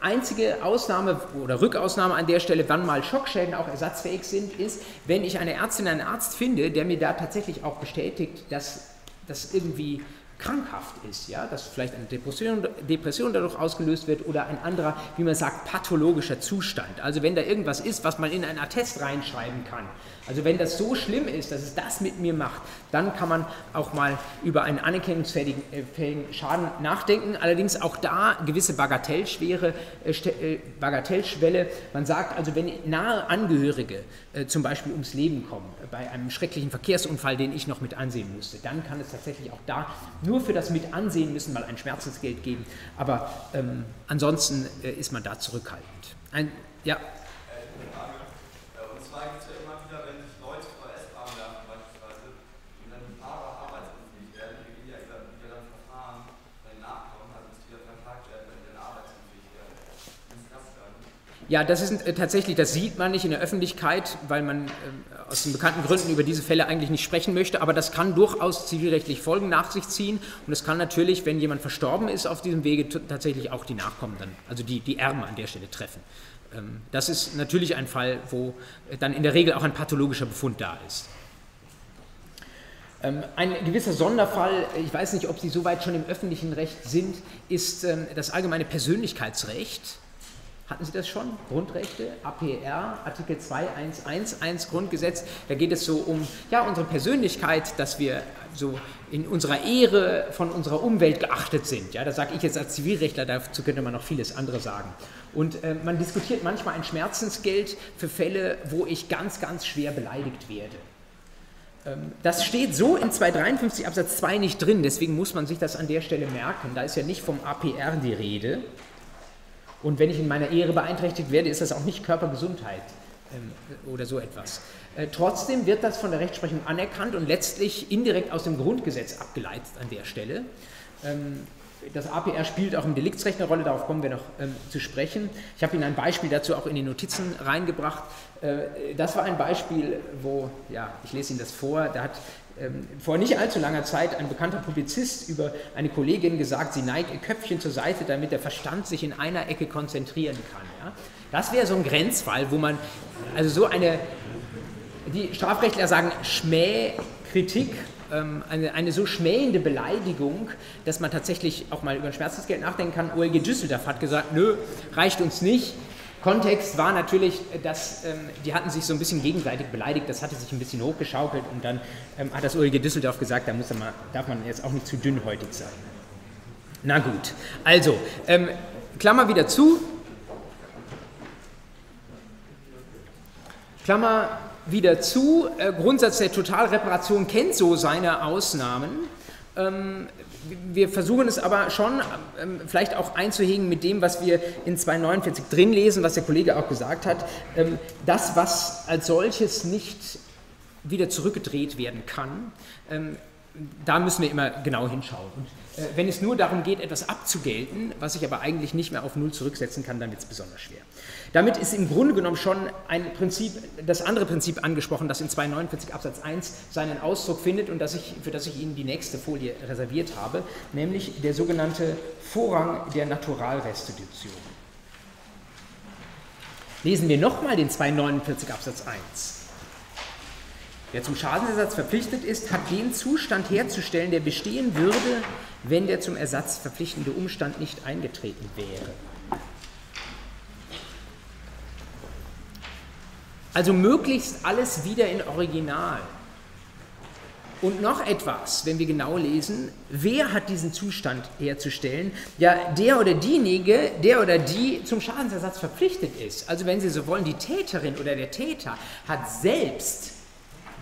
Einzige Ausnahme oder Rückausnahme an der Stelle, wann mal Schockschäden auch ersatzfähig sind, ist, wenn ich eine Ärztin, einen Arzt finde, der mir da tatsächlich auch bestätigt, dass das irgendwie krankhaft ist, ja, dass vielleicht eine Depression, Depression dadurch ausgelöst wird oder ein anderer, wie man sagt, pathologischer Zustand. Also wenn da irgendwas ist, was man in einen Attest reinschreiben kann, also wenn das so schlimm ist, dass es das mit mir macht, dann kann man auch mal über einen anerkennungsfähigen äh, Schaden nachdenken. Allerdings auch da gewisse Bagatellschwere, äh, äh, Bagatellschwelle. Man sagt also, wenn nahe Angehörige zum Beispiel ums Leben kommen, bei einem schrecklichen Verkehrsunfall, den ich noch mit ansehen musste, dann kann es tatsächlich auch da nur für das mit ansehen müssen mal ein Schmerzensgeld geben. Aber ähm, ansonsten ist man da zurückhaltend. Ein, ja. Ja, das ist äh, tatsächlich, das sieht man nicht in der Öffentlichkeit, weil man äh, aus den bekannten Gründen über diese Fälle eigentlich nicht sprechen möchte, aber das kann durchaus zivilrechtlich Folgen nach sich ziehen und es kann natürlich, wenn jemand verstorben ist auf diesem Wege, tatsächlich auch die Nachkommen dann, also die, die Erben an der Stelle treffen. Ähm, das ist natürlich ein Fall, wo äh, dann in der Regel auch ein pathologischer Befund da ist. Ähm, ein gewisser Sonderfall, ich weiß nicht, ob Sie soweit schon im öffentlichen Recht sind, ist ähm, das allgemeine Persönlichkeitsrecht. Hatten Sie das schon? Grundrechte, APR, Artikel 2111 Grundgesetz. Da geht es so um ja, unsere Persönlichkeit, dass wir so in unserer Ehre von unserer Umwelt geachtet sind. Ja, das sage ich jetzt als Zivilrechtler, dazu könnte man noch vieles andere sagen. Und äh, man diskutiert manchmal ein Schmerzensgeld für Fälle, wo ich ganz, ganz schwer beleidigt werde. Ähm, das steht so in 253 Absatz 2 nicht drin, deswegen muss man sich das an der Stelle merken. Da ist ja nicht vom APR die Rede. Und wenn ich in meiner Ehre beeinträchtigt werde, ist das auch nicht Körpergesundheit ähm, oder so etwas. Äh, trotzdem wird das von der Rechtsprechung anerkannt und letztlich indirekt aus dem Grundgesetz abgeleitet an der Stelle. Ähm, das APR spielt auch im Deliktsrecht eine Rolle, darauf kommen wir noch ähm, zu sprechen. Ich habe Ihnen ein Beispiel dazu auch in die Notizen reingebracht. Äh, das war ein Beispiel, wo, ja, ich lese Ihnen das vor, da hat vor nicht allzu langer Zeit ein bekannter Publizist über eine Kollegin gesagt, sie neigt ihr Köpfchen zur Seite, damit der Verstand sich in einer Ecke konzentrieren kann. Ja? Das wäre so ein Grenzfall, wo man, also so eine, die Strafrechtler sagen Schmähkritik, ähm, eine, eine so schmähende Beleidigung, dass man tatsächlich auch mal über ein Schmerzensgeld nachdenken kann. OLG Düsseldorf hat gesagt, nö, reicht uns nicht, Kontext war natürlich, dass ähm, die hatten sich so ein bisschen gegenseitig beleidigt, das hatte sich ein bisschen hochgeschaukelt und dann ähm, hat das Ulrike Düsseldorf gesagt, da muss man, darf man jetzt auch nicht zu dünnhäutig sein. Na gut, also, ähm, Klammer wieder zu. Klammer wieder zu. Äh, Grundsatz der Totalreparation kennt so seine Ausnahmen. Ähm, wir versuchen es aber schon ähm, vielleicht auch einzuhegen mit dem, was wir in 249 drin lesen, was der Kollege auch gesagt hat. Ähm, das, was als solches nicht wieder zurückgedreht werden kann, ähm, da müssen wir immer genau hinschauen. Und äh, wenn es nur darum geht, etwas abzugelten, was ich aber eigentlich nicht mehr auf Null zurücksetzen kann, dann wird es besonders schwer. Damit ist im Grunde genommen schon ein Prinzip, das andere Prinzip angesprochen, das in 249 Absatz 1 seinen Ausdruck findet und das ich, für das ich Ihnen die nächste Folie reserviert habe, nämlich der sogenannte Vorrang der Naturalrestitution. Lesen wir nochmal den 249 Absatz 1. Wer zum Schadensersatz verpflichtet ist, hat den Zustand herzustellen, der bestehen würde, wenn der zum Ersatz verpflichtende Umstand nicht eingetreten wäre. Also möglichst alles wieder in Original. Und noch etwas, wenn wir genau lesen, wer hat diesen Zustand herzustellen? Ja, der oder diejenige, der oder die zum Schadensersatz verpflichtet ist. Also wenn Sie so wollen, die Täterin oder der Täter hat selbst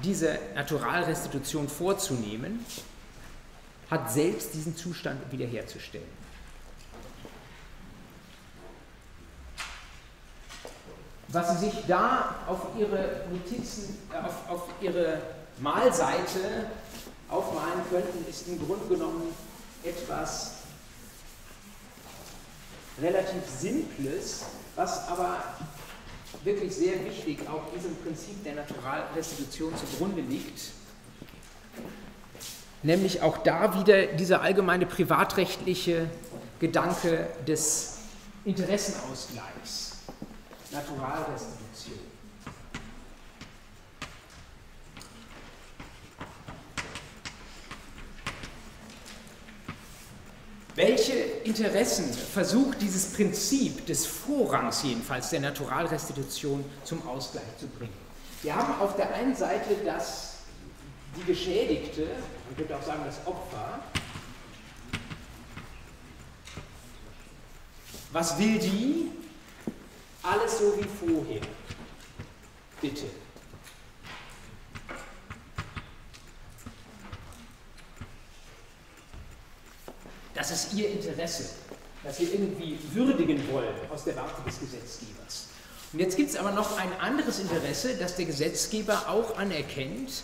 diese Naturalrestitution vorzunehmen, hat selbst diesen Zustand wiederherzustellen. Was Sie sich da auf Ihre Notizen, äh, auf, auf Ihre Malseite aufmalen könnten, ist im Grunde genommen etwas relativ Simples, was aber wirklich sehr wichtig auch diesem Prinzip der Naturalrestitution zugrunde liegt. Nämlich auch da wieder dieser allgemeine privatrechtliche Gedanke des Interessenausgleichs, Naturalrestitution. Welche Interessen versucht dieses Prinzip des Vorrangs jedenfalls der Naturalrestitution zum Ausgleich zu bringen? Wir haben auf der einen Seite das, die Geschädigte, man könnte auch sagen das Opfer. Was will die? Alles so wie vorher. Bitte. Das ist ihr Interesse, das wir irgendwie würdigen wollen aus der Warte des Gesetzgebers. Und jetzt gibt es aber noch ein anderes Interesse, das der Gesetzgeber auch anerkennt,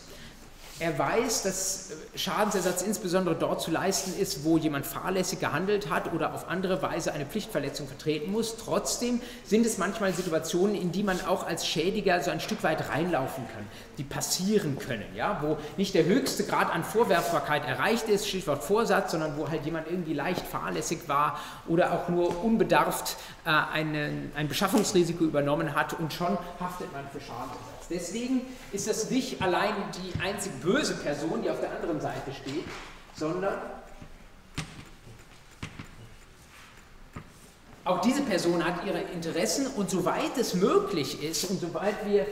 er weiß, dass Schadensersatz insbesondere dort zu leisten ist, wo jemand fahrlässig gehandelt hat oder auf andere Weise eine Pflichtverletzung vertreten muss. Trotzdem sind es manchmal Situationen, in die man auch als Schädiger so ein Stück weit reinlaufen kann, die passieren können, ja? wo nicht der höchste Grad an Vorwerfbarkeit erreicht ist, Stichwort Vorsatz, sondern wo halt jemand irgendwie leicht fahrlässig war oder auch nur unbedarft äh, einen, ein Beschaffungsrisiko übernommen hat und schon haftet man für Schadensersatz. Deswegen ist das nicht allein die einzig böse Person, die auf der anderen Seite steht, sondern auch diese Person hat ihre Interessen und soweit es möglich ist und soweit wir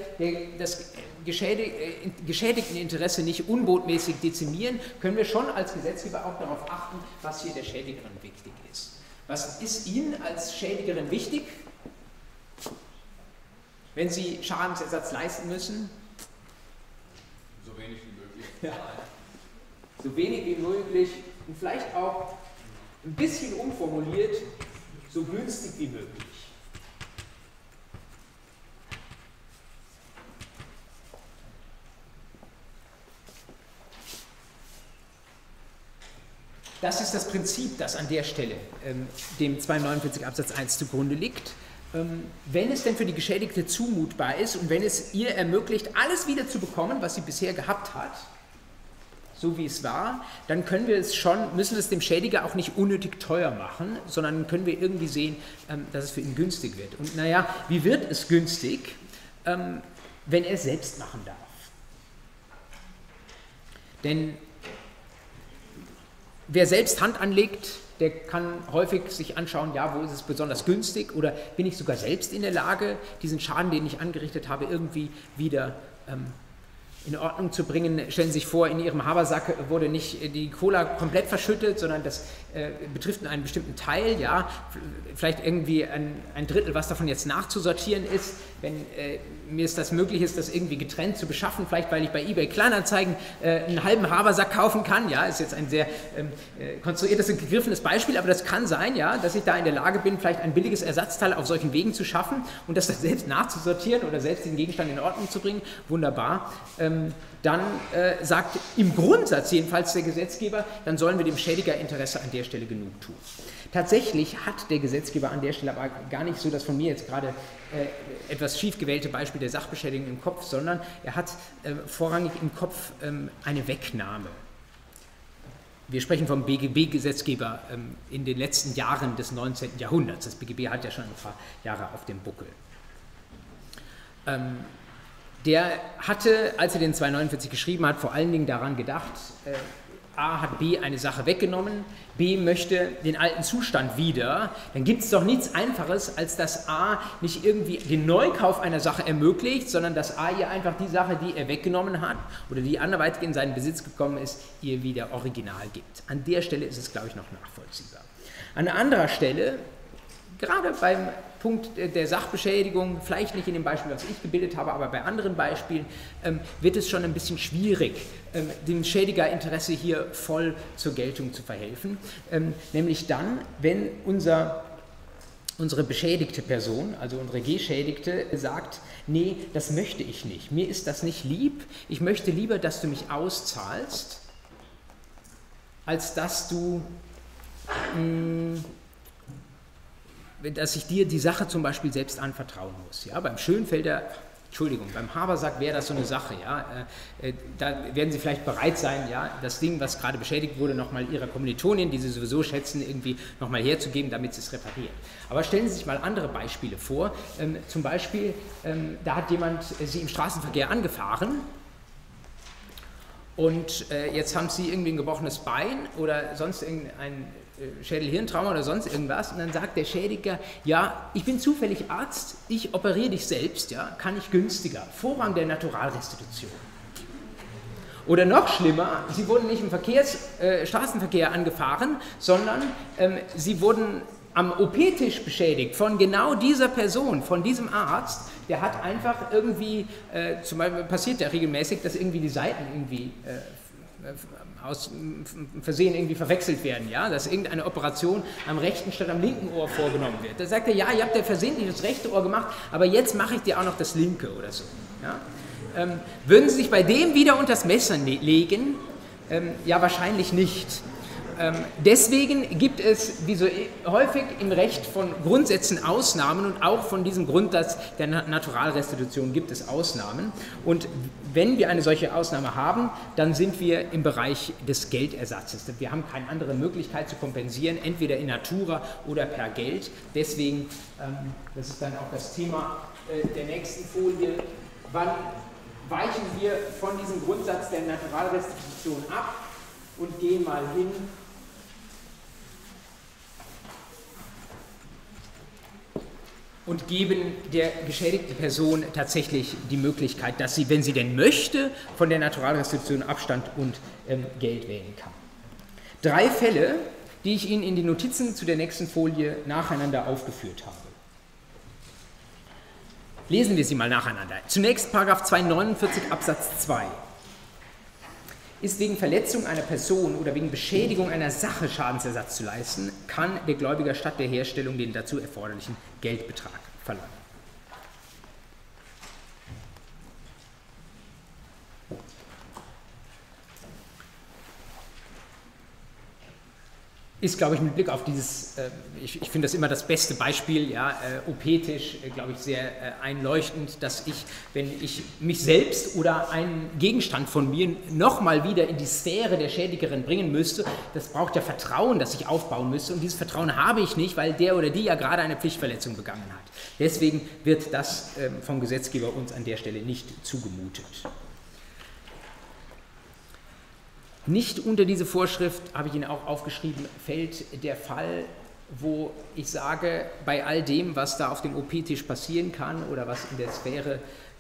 das äh, geschädigten Interesse nicht unbotmäßig dezimieren, können wir schon als Gesetzgeber auch darauf achten, was hier der Schädigerin wichtig ist. Was ist Ihnen als Schädigerin wichtig? Wenn Sie Schadensersatz leisten müssen? So wenig wie möglich. Ja. So wenig wie möglich und vielleicht auch ein bisschen umformuliert, so günstig wie möglich. Das ist das Prinzip, das an der Stelle ähm, dem 249 Absatz 1 zugrunde liegt. Ähm, wenn es denn für die Geschädigte zumutbar ist und wenn es ihr ermöglicht, alles wieder zu bekommen, was sie bisher gehabt hat, so wie es war, dann können wir es schon, müssen wir es dem Schädiger auch nicht unnötig teuer machen, sondern können wir irgendwie sehen, ähm, dass es für ihn günstig wird. Und naja, wie wird es günstig, ähm, wenn er es selbst machen darf? Denn wer selbst Hand anlegt, der kann häufig sich anschauen, ja, wo ist es besonders günstig oder bin ich sogar selbst in der Lage, diesen Schaden, den ich angerichtet habe, irgendwie wieder ähm, in Ordnung zu bringen. Stellen Sie sich vor, in Ihrem Habersack wurde nicht die Cola komplett verschüttet, sondern das äh, betrifft einen bestimmten Teil, ja, vielleicht irgendwie ein, ein, Drittel, was davon jetzt nachzusortieren ist. Wenn äh, mir es das möglich ist, das irgendwie getrennt zu beschaffen, vielleicht weil ich bei eBay Kleinanzeigen äh, einen halben Habersack kaufen kann, ja, ist jetzt ein sehr ähm, äh, konstruiertes und gegriffenes Beispiel, aber das kann sein, ja, dass ich da in der Lage bin, vielleicht ein billiges Ersatzteil auf solchen Wegen zu schaffen und das dann selbst nachzusortieren oder selbst den Gegenstand in Ordnung zu bringen. Wunderbar. Ähm, dann äh, sagt im Grundsatz jedenfalls der Gesetzgeber, dann sollen wir dem Schädiger Interesse an der Stelle genug tun. Tatsächlich hat der Gesetzgeber an der Stelle aber gar nicht so das von mir jetzt gerade äh, etwas schief gewählte Beispiel der Sachbeschädigung im Kopf, sondern er hat äh, vorrangig im Kopf ähm, eine Wegnahme. Wir sprechen vom BGB-Gesetzgeber ähm, in den letzten Jahren des 19. Jahrhunderts. Das BGB hat ja schon ein paar Jahre auf dem Buckel. Ähm, der hatte, als er den 249 geschrieben hat, vor allen Dingen daran gedacht, äh, A hat B eine Sache weggenommen, B möchte den alten Zustand wieder, dann gibt es doch nichts Einfaches, als dass A nicht irgendwie den Neukauf einer Sache ermöglicht, sondern dass A ihr einfach die Sache, die er weggenommen hat oder die anderweitig in seinen Besitz gekommen ist, ihr wieder original gibt. An der Stelle ist es, glaube ich, noch nachvollziehbar. An anderer Stelle, gerade beim Punkt der Sachbeschädigung, vielleicht nicht in dem Beispiel, was ich gebildet habe, aber bei anderen Beispielen ähm, wird es schon ein bisschen schwierig, ähm, dem Schädigerinteresse hier voll zur Geltung zu verhelfen. Ähm, nämlich dann, wenn unser, unsere beschädigte Person, also unsere Geschädigte, sagt, nee, das möchte ich nicht, mir ist das nicht lieb, ich möchte lieber, dass du mich auszahlst, als dass du... Mh, mm, dass ich dir die Sache zum Beispiel selbst anvertrauen muss. Ja, beim Schönfelder, Entschuldigung, beim Habersack wäre das so eine Sache. Ja, äh, äh, da werden Sie vielleicht bereit sein, ja, das Ding, was gerade beschädigt wurde, nochmal Ihrer Kommilitonin, die Sie sowieso schätzen, irgendwie nochmal herzugeben, damit sie es repariert. Aber stellen Sie sich mal andere Beispiele vor. Ähm, zum Beispiel, ähm, da hat jemand Sie im Straßenverkehr angefahren und äh, jetzt haben Sie irgendwie ein gebrochenes Bein oder sonst irgendein äh, Schädelhirntrauma oder sonst irgendwas. Und dann sagt der Schädiger, ja, ich bin zufällig Arzt, ich operiere dich selbst, ja, kann ich günstiger, Vorrang der Naturalrestitution. Oder noch schlimmer, sie wurden nicht im Verkehrs, äh, Straßenverkehr angefahren, sondern ähm, sie wurden am OP-Tisch beschädigt von genau dieser Person, von diesem Arzt, der hat einfach irgendwie, äh, zum Beispiel passiert ja regelmäßig, dass irgendwie die Seiten irgendwie äh, aus Versehen irgendwie verwechselt werden, ja, dass irgendeine Operation am rechten statt am linken Ohr vorgenommen wird. Da sagt er, ja, ihr habt ja versehentlich das rechte Ohr gemacht, aber jetzt mache ich dir auch noch das linke oder so. Ja. Ähm, würden Sie sich bei dem wieder unter das Messer ne-, legen? Ähm, ja, wahrscheinlich nicht. Ähm, deswegen gibt es, wie so häufig im Recht von Grundsätzen Ausnahmen und auch von diesem Grundsatz der Naturalrestitution gibt es Ausnahmen. Und wenn wir eine solche Ausnahme haben, dann sind wir im Bereich des Geldersatzes. Wir haben keine andere Möglichkeit zu kompensieren, entweder in Natura oder per Geld. Deswegen, ähm, das ist dann auch das Thema äh, der nächsten Folie, wann weichen wir von diesem Grundsatz der Naturalrestitution ab und gehen mal hin und geben der geschädigten Person tatsächlich die Möglichkeit, dass sie, wenn sie denn möchte, von der Naturalrestitution Abstand und ähm, Geld wählen kann. Drei Fälle, die ich Ihnen in die Notizen zu der nächsten Folie nacheinander aufgeführt habe. Lesen wir sie mal nacheinander. Zunächst 249 Absatz 2 ist wegen Verletzung einer Person oder wegen Beschädigung einer Sache Schadensersatz zu leisten, kann der Gläubiger statt der Herstellung den dazu erforderlichen Geldbetrag verlangen. Ist, glaube ich, mit Blick auf dieses, äh, ich, ich finde das immer das beste Beispiel, ja, äh, OP-Tisch, äh, glaube ich, sehr äh, einleuchtend, dass ich, wenn ich mich selbst oder einen Gegenstand von mir nochmal wieder in die Sphäre der Schädigerin bringen müsste, das braucht ja Vertrauen, das ich aufbauen müsste und dieses Vertrauen habe ich nicht, weil der oder die ja gerade eine Pflichtverletzung begangen hat. Deswegen wird das ähm, vom Gesetzgeber uns an der Stelle nicht zugemutet. Nicht unter diese Vorschrift, habe ich Ihnen auch aufgeschrieben, fällt der Fall, wo ich sage, bei all dem, was da auf dem OP-Tisch passieren kann oder was in der Sphäre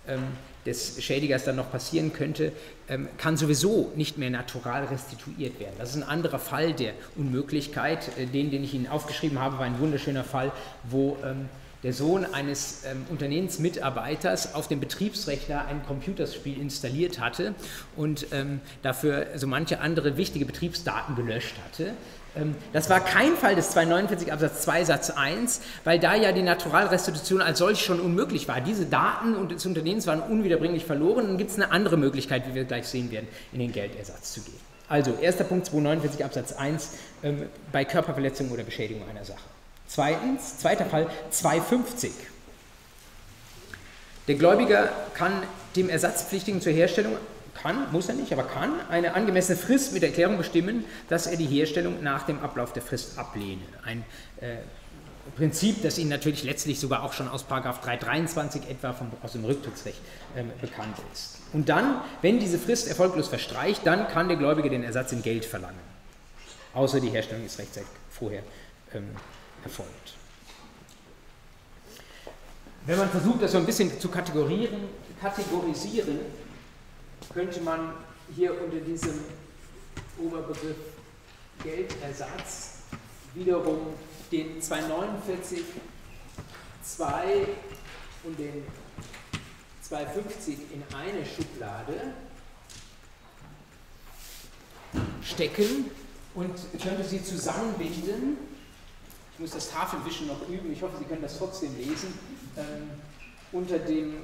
ähm, des Schädigers dann noch passieren könnte, ähm, kann sowieso nicht mehr natural restituiert werden. Das ist ein anderer Fall der Unmöglichkeit. Äh, den, den ich Ihnen aufgeschrieben habe, war ein wunderschöner Fall, wo ähm, der Sohn eines ähm, Unternehmensmitarbeiters auf dem Betriebsrechner ein Computerspiel installiert hatte und ähm, dafür so manche andere wichtige Betriebsdaten gelöscht hatte. Ähm, das war kein Fall des 249 Absatz 2 Satz 1, weil da ja die Naturalrestitution als solch schon unmöglich war. Diese Daten des Unternehmens waren unwiederbringlich verloren. Dann gibt es eine andere Möglichkeit, wie wir gleich sehen werden, in den Geldersatz zu gehen. Also, erster Punkt 249 Absatz 1 ähm, bei Körperverletzung oder Beschädigung einer Sache. Zweitens, zweiter Fall, 250. Der Gläubiger kann dem Ersatzpflichtigen zur Herstellung, kann, muss er nicht, aber kann, eine angemessene Frist mit Erklärung bestimmen, dass er die Herstellung nach dem Ablauf der Frist ablehne. Ein äh, Prinzip, das Ihnen natürlich letztlich sogar auch schon aus 323 etwa vom, aus dem Rücktrittsrecht ähm, bekannt ist. Und dann, wenn diese Frist erfolglos verstreicht, dann kann der Gläubiger den Ersatz in Geld verlangen. Außer die Herstellung ist rechtzeitig vorher ähm, erfolgt. Wenn man versucht, das so ein bisschen zu kategorisieren, kategorisieren könnte man hier unter diesem Oberbegriff Geldersatz wiederum den 249, 2 und den 250 in eine Schublade stecken und könnte sie zusammenbinden. Ich muss das Tafelwischen noch üben, ich hoffe, Sie können das trotzdem lesen, ähm, unter dem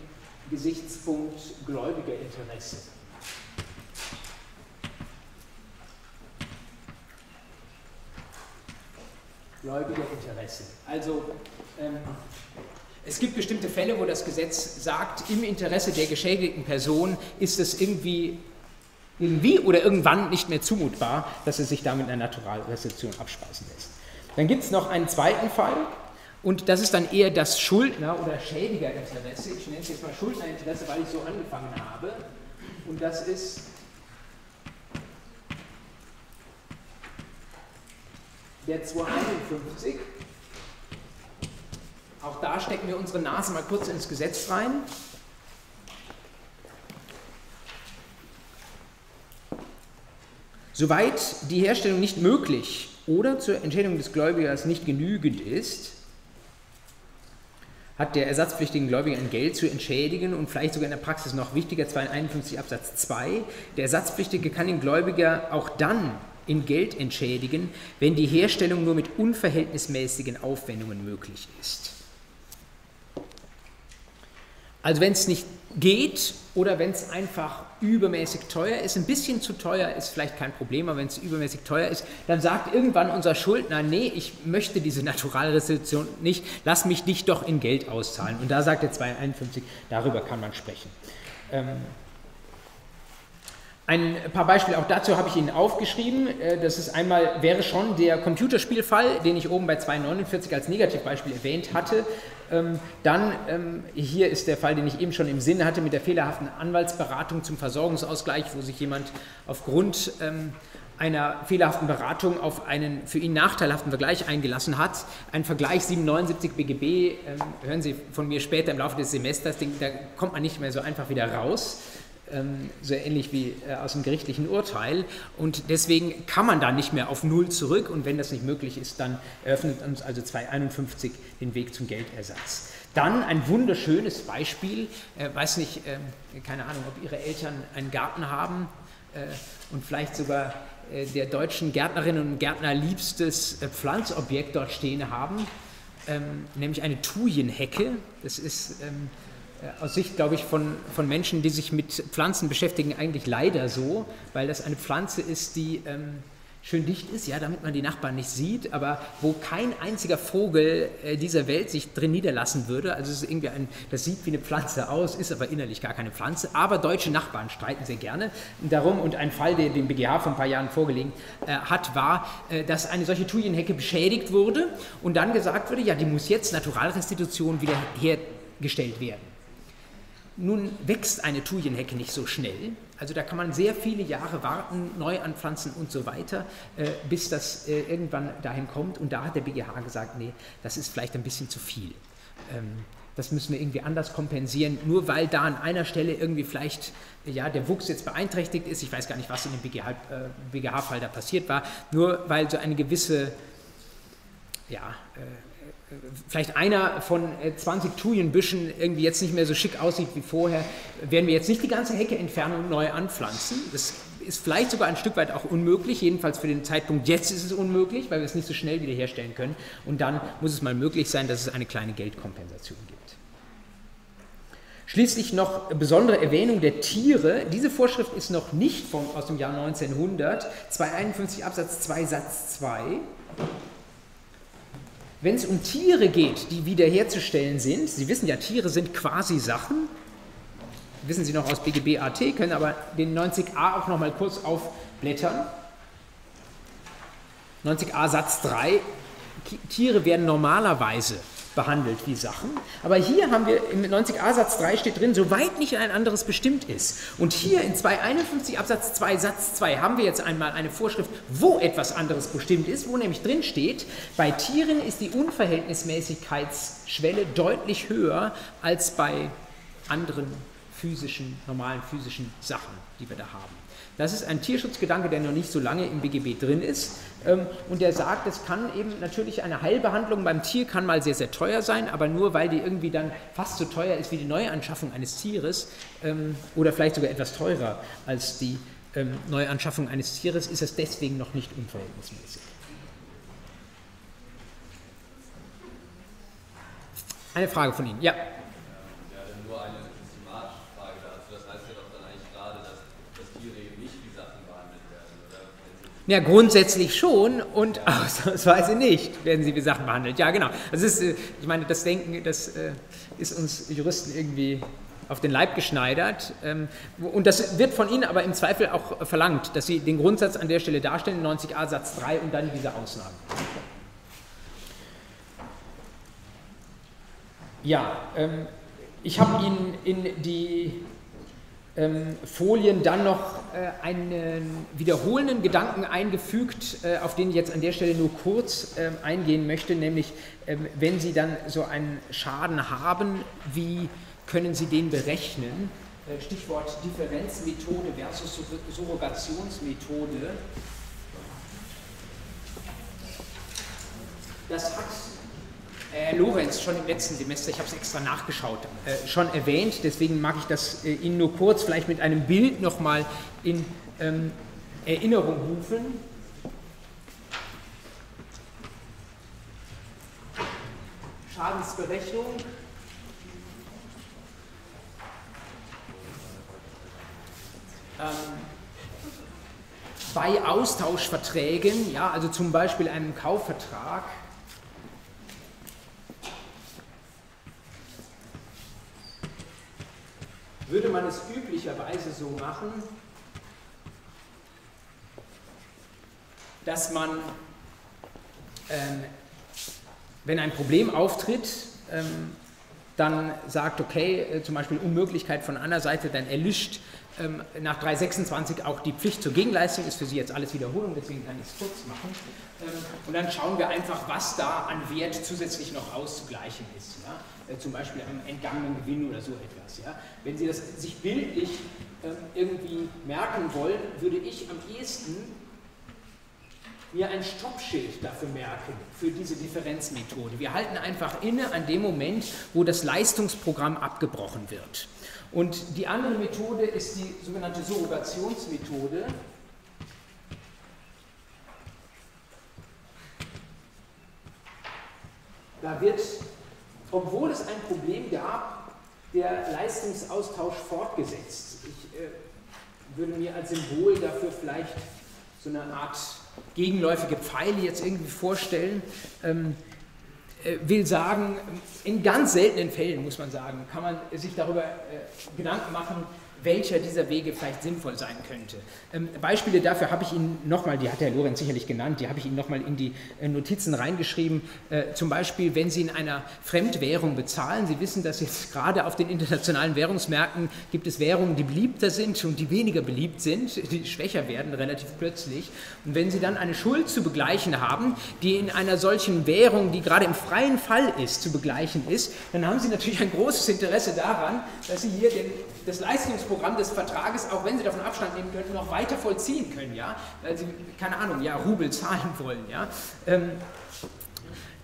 Gesichtspunkt gläubiger Interesse. Gläubiger Interesse. Also ähm, es gibt bestimmte Fälle, wo das Gesetz sagt, im Interesse der geschädigten Person ist es irgendwie, irgendwie oder irgendwann nicht mehr zumutbar, dass es sich damit einer Naturalrestitution abspeisen lässt. Dann gibt es noch einen zweiten Fall, und das ist dann eher das Schuldner- oder Schädigerinteresse. Ich nenne es jetzt mal Schuldnerinteresse, weil ich so angefangen habe. Und das ist der 251. Auch da stecken wir unsere Nase mal kurz ins Gesetz rein. Soweit die Herstellung nicht möglich oder zur Entschädigung des Gläubigers nicht genügend ist, hat der ersatzpflichtigen Gläubiger ein Geld zu entschädigen und vielleicht sogar in der Praxis noch wichtiger, 251 Absatz 2. Der Ersatzpflichtige kann den Gläubiger auch dann in Geld entschädigen, wenn die Herstellung nur mit unverhältnismäßigen Aufwendungen möglich ist. Also wenn es nicht geht oder wenn es einfach übermäßig teuer ist, ein bisschen zu teuer ist vielleicht kein Problem, aber wenn es übermäßig teuer ist, dann sagt irgendwann unser Schuldner, nee, ich möchte diese Naturalrestitution nicht, lass mich dich doch in Geld auszahlen. Und da sagt der 251, darüber kann man sprechen. Ähm, ein paar Beispiele auch dazu habe ich Ihnen aufgeschrieben. Äh, das ist einmal, wäre schon der Computerspielfall, den ich oben bei 249 als Negativbeispiel erwähnt hatte. Ähm, dann, ähm, hier ist der Fall, den ich eben schon im Sinn hatte, mit der fehlerhaften Anwaltsberatung zum Versorgungsausgleich, wo sich jemand aufgrund ähm, einer fehlerhaften Beratung auf einen für ihn nachteilhaften Vergleich eingelassen hat. Ein Vergleich 779 BGB, hören Sie von mir später im Laufe des Semesters, da kommt man nicht mehr so einfach wieder raus so ähnlich wie äh, aus dem gerichtlichen Urteil. Und deswegen kann man da nicht mehr auf Null zurück. Und wenn das nicht möglich ist, dann eröffnet uns also 251 den Weg zum Geldersatz. Dann ein wunderschönes Beispiel, äh, weiß nicht, äh, keine Ahnung, ob Ihre Eltern einen Garten haben äh, und vielleicht sogar äh, der deutschen Gärtnerinnen und Gärtner liebstes Pflanzobjekt dort stehen haben, ähm, nämlich eine Thujenhecke. Das ist ähm, aus Sicht, glaube ich, von, von Menschen, die sich mit Pflanzen beschäftigen, eigentlich leider so, weil das eine Pflanze ist, die ähm, schön dicht ist, ja, damit man die Nachbarn nicht sieht, aber wo kein einziger Vogel äh, dieser Welt sich drin niederlassen würde. Also es ist irgendwie ein, das sieht wie eine Pflanze aus, ist aber innerlich gar keine Pflanze. Aber deutsche Nachbarn streiten sehr gerne darum und ein Fall, der dem BGH vor ein paar Jahren vorgelegen äh, hat, war, äh, dass eine solche Thujenhecke beschädigt wurde und dann gesagt wurde, ja, die muss jetzt Naturalrestitution wieder hergestellt werden. Nun wächst eine Thujenhecke nicht so schnell, also da kann man sehr viele Jahre warten, neu anpflanzen und so weiter, äh, bis das äh, irgendwann dahin kommt. Und da hat der BGH gesagt, nee, das ist vielleicht ein bisschen zu viel. Ähm, das müssen wir irgendwie anders kompensieren, nur weil da an einer Stelle irgendwie vielleicht ja, der Wuchs jetzt beeinträchtigt ist. Ich weiß gar nicht, was in dem BGH-Fall äh, da passiert war, nur weil so eine gewisse ja, vielleicht einer von 20 äh, Thujenbüschen irgendwie jetzt nicht mehr so schick aussieht wie vorher, werden wir jetzt nicht die ganze Hecke entfernen und neu anpflanzen. Das ist vielleicht sogar ein Stück weit auch unmöglich, jedenfalls für den Zeitpunkt jetzt ist es unmöglich, weil wir es nicht so schnell wiederherstellen können. Und dann muss es mal möglich sein, dass es eine kleine Geldkompensation gibt. Schließlich noch besondere Erwähnung der Tiere. Diese Vorschrift ist noch nicht von, aus dem Jahr 1900, 251 Absatz 2 Satz 2. Wenn es um Tiere geht, die wiederherzustellen sind, Sie wissen ja, Tiere sind quasi Sachen, wissen Sie noch aus BGB AT, können aber den 90a auch noch mal kurz aufblättern. 90a Satz 3, Tiere werden normalerweise behandelt wie Sachen. Aber hier haben wir im 90a Satz 3 steht drin, soweit nicht ein anderes bestimmt ist. Und hier in 251 Absatz 2 Satz 2 haben wir jetzt einmal eine Vorschrift, wo etwas anderes bestimmt ist, wo nämlich drin steht, bei Tieren ist die Unverhältnismäßigkeitsschwelle deutlich höher als bei anderen physischen, normalen physischen Sachen, die wir da haben. Das ist ein Tierschutzgedanke, der noch nicht so lange im BGB drin ist ähm, und der sagt, es kann eben natürlich eine Heilbehandlung beim Tier kann mal sehr, sehr teuer sein, aber nur weil die irgendwie dann fast so teuer ist wie die Neuanschaffung eines Tieres ähm, oder vielleicht sogar etwas teurer als die ähm, Neuanschaffung eines Tieres, ist es deswegen noch nicht unverhältnismäßig. Eine Frage von Ihnen, ja. Ja, grundsätzlich schon und *laughs* ausnahmsweise nicht werden sie wie Sachen behandelt. Ja, genau. Das ist, äh, ich meine, das Denken, das äh, ist uns Juristen irgendwie auf den Leib geschneidert. Ähm, und das wird von Ihnen aber im Zweifel auch verlangt, dass Sie den Grundsatz an der Stelle darstellen, 90a Satz 3 und dann diese Ausnahmen. Ja, ähm, ich habe Ihnen in die ähm, Folien dann noch äh, einen wiederholenden Gedanken eingefügt, äh, auf den ich jetzt an der Stelle nur kurz äh, eingehen möchte, nämlich ähm, wenn Sie dann so einen Schaden haben, wie können Sie den berechnen? Äh, Stichwort Differenzmethode versus Surrogationsmethode. Das hat Herr Lorenz schon im letzten Semester, ich habe es extra nachgeschaut, äh, schon erwähnt. Deswegen mag ich das äh, Ihnen nur kurz vielleicht mit einem Bild nochmal in ähm, Erinnerung rufen. Schadensberechnung. Ähm, bei Austauschverträgen, ja, also zum Beispiel einem Kaufvertrag, würde man es üblicherweise so machen, dass man, ähm, wenn ein Problem auftritt, ähm, dann sagt, okay, äh, zum Beispiel Unmöglichkeit von einer Seite, dann erlischt ähm, nach 326 auch die Pflicht zur Gegenleistung, ist für Sie jetzt alles Wiederholung, deswegen kann ich es kurz machen. Ähm, und dann schauen wir einfach, was da an Wert zusätzlich noch auszugleichen ist. Ja? Äh, zum Beispiel am entgangenen Gewinn oder so etwas. Ja? Wenn Sie das sich bildlich ähm, irgendwie merken wollen, würde ich am ehesten mir ein Stoppschild dafür merken, für diese Differenzmethode. Wir halten einfach inne an dem Moment, wo das Leistungsprogramm abgebrochen wird. Und die andere Methode ist die sogenannte Surrogationsmethode. Da wird, obwohl es ein Problem gab, der Leistungsaustausch fortgesetzt. Ich äh, würde mir als Symbol dafür vielleicht so eine Art gegenläufige Pfeile jetzt irgendwie vorstellen. Ähm, äh, will sagen, in ganz seltenen Fällen, muss man sagen, kann man sich darüber äh, Gedanken machen, welcher dieser Wege vielleicht sinnvoll sein könnte. Ähm, Beispiele dafür habe ich Ihnen nochmal, die hat Herr Lorenz sicherlich genannt, die habe ich Ihnen nochmal in die äh, Notizen reingeschrieben. Äh, zum Beispiel, wenn Sie in einer Fremdwährung bezahlen, Sie wissen, dass jetzt gerade auf den internationalen Währungsmärkten gibt es Währungen, die beliebter sind und die weniger beliebt sind, die schwächer werden relativ plötzlich. Und wenn Sie dann eine Schuld zu begleichen haben, die in einer solchen Währung, die gerade im freien Fall ist, zu begleichen ist, dann haben Sie natürlich ein großes Interesse daran, dass Sie hier den, das Leistungsprogramm Programm des Vertrages, auch wenn sie davon Abstand nehmen könnten, noch weiter vollziehen können, ja, weil sie, keine Ahnung, ja, Rubel zahlen wollen, ja. Ähm,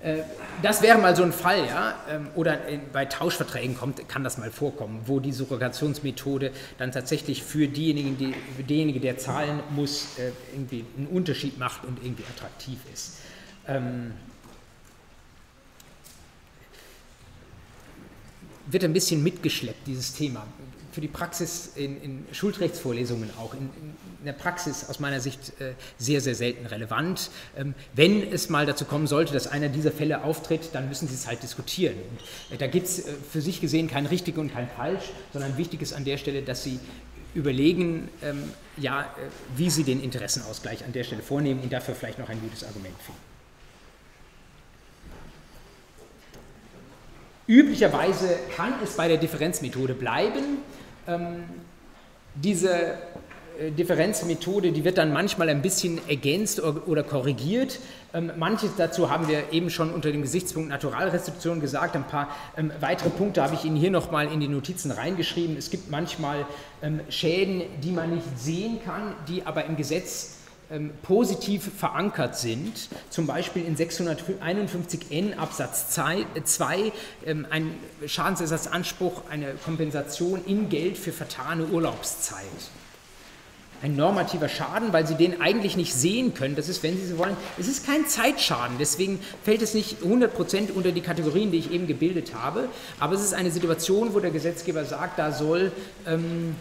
äh, das wäre mal so ein Fall, ja, ähm, oder bei Tauschverträgen kommt, kann das mal vorkommen, wo die Surrogationsmethode dann tatsächlich für diejenigen, die, für derjenige, der zahlen muss, äh, irgendwie einen Unterschied macht und irgendwie attraktiv ist. Ähm, wird ein bisschen mitgeschleppt, dieses Thema für die Praxis in, in Schuldrechtsvorlesungen auch, in, in, der Praxis aus meiner Sicht äh, sehr, sehr selten relevant. Ähm, wenn es mal dazu kommen sollte, dass einer dieser Fälle auftritt, dann müssen Sie es halt diskutieren. Und, äh, da gibt es äh, für sich gesehen kein richtig und kein falsch, sondern wichtig ist an der Stelle, dass Sie überlegen, ähm, ja, äh, wie Sie den Interessenausgleich an der Stelle vornehmen und dafür vielleicht noch ein gutes Argument finden. Üblicherweise kann es bei der Differenzmethode bleiben. Ähm, diese äh, Differenzmethode, die wird dann manchmal ein bisschen ergänzt oder korrigiert. Ähm, manches dazu haben wir eben schon unter dem Gesichtspunkt Naturalrestitution gesagt. Ein paar ähm, weitere Punkte habe ich Ihnen hier nochmal in die Notizen reingeschrieben. Es gibt manchmal ähm, Schäden, die man nicht sehen kann, die aber im Gesetz ähm, positiv verankert sind, zum Beispiel in 651n Absatz 2 ähm, ein Schadensersatzanspruch, eine Kompensation in Geld für vertane Urlaubszeit. Ein normativer Schaden, weil Sie den eigentlich nicht sehen können. Das ist, wenn Sie so wollen, es ist kein Zeitschaden. Deswegen fällt es nicht 100% unter die Kategorien, die ich eben gebildet habe. Aber es ist eine Situation, wo der Gesetzgeber sagt, da soll ähm,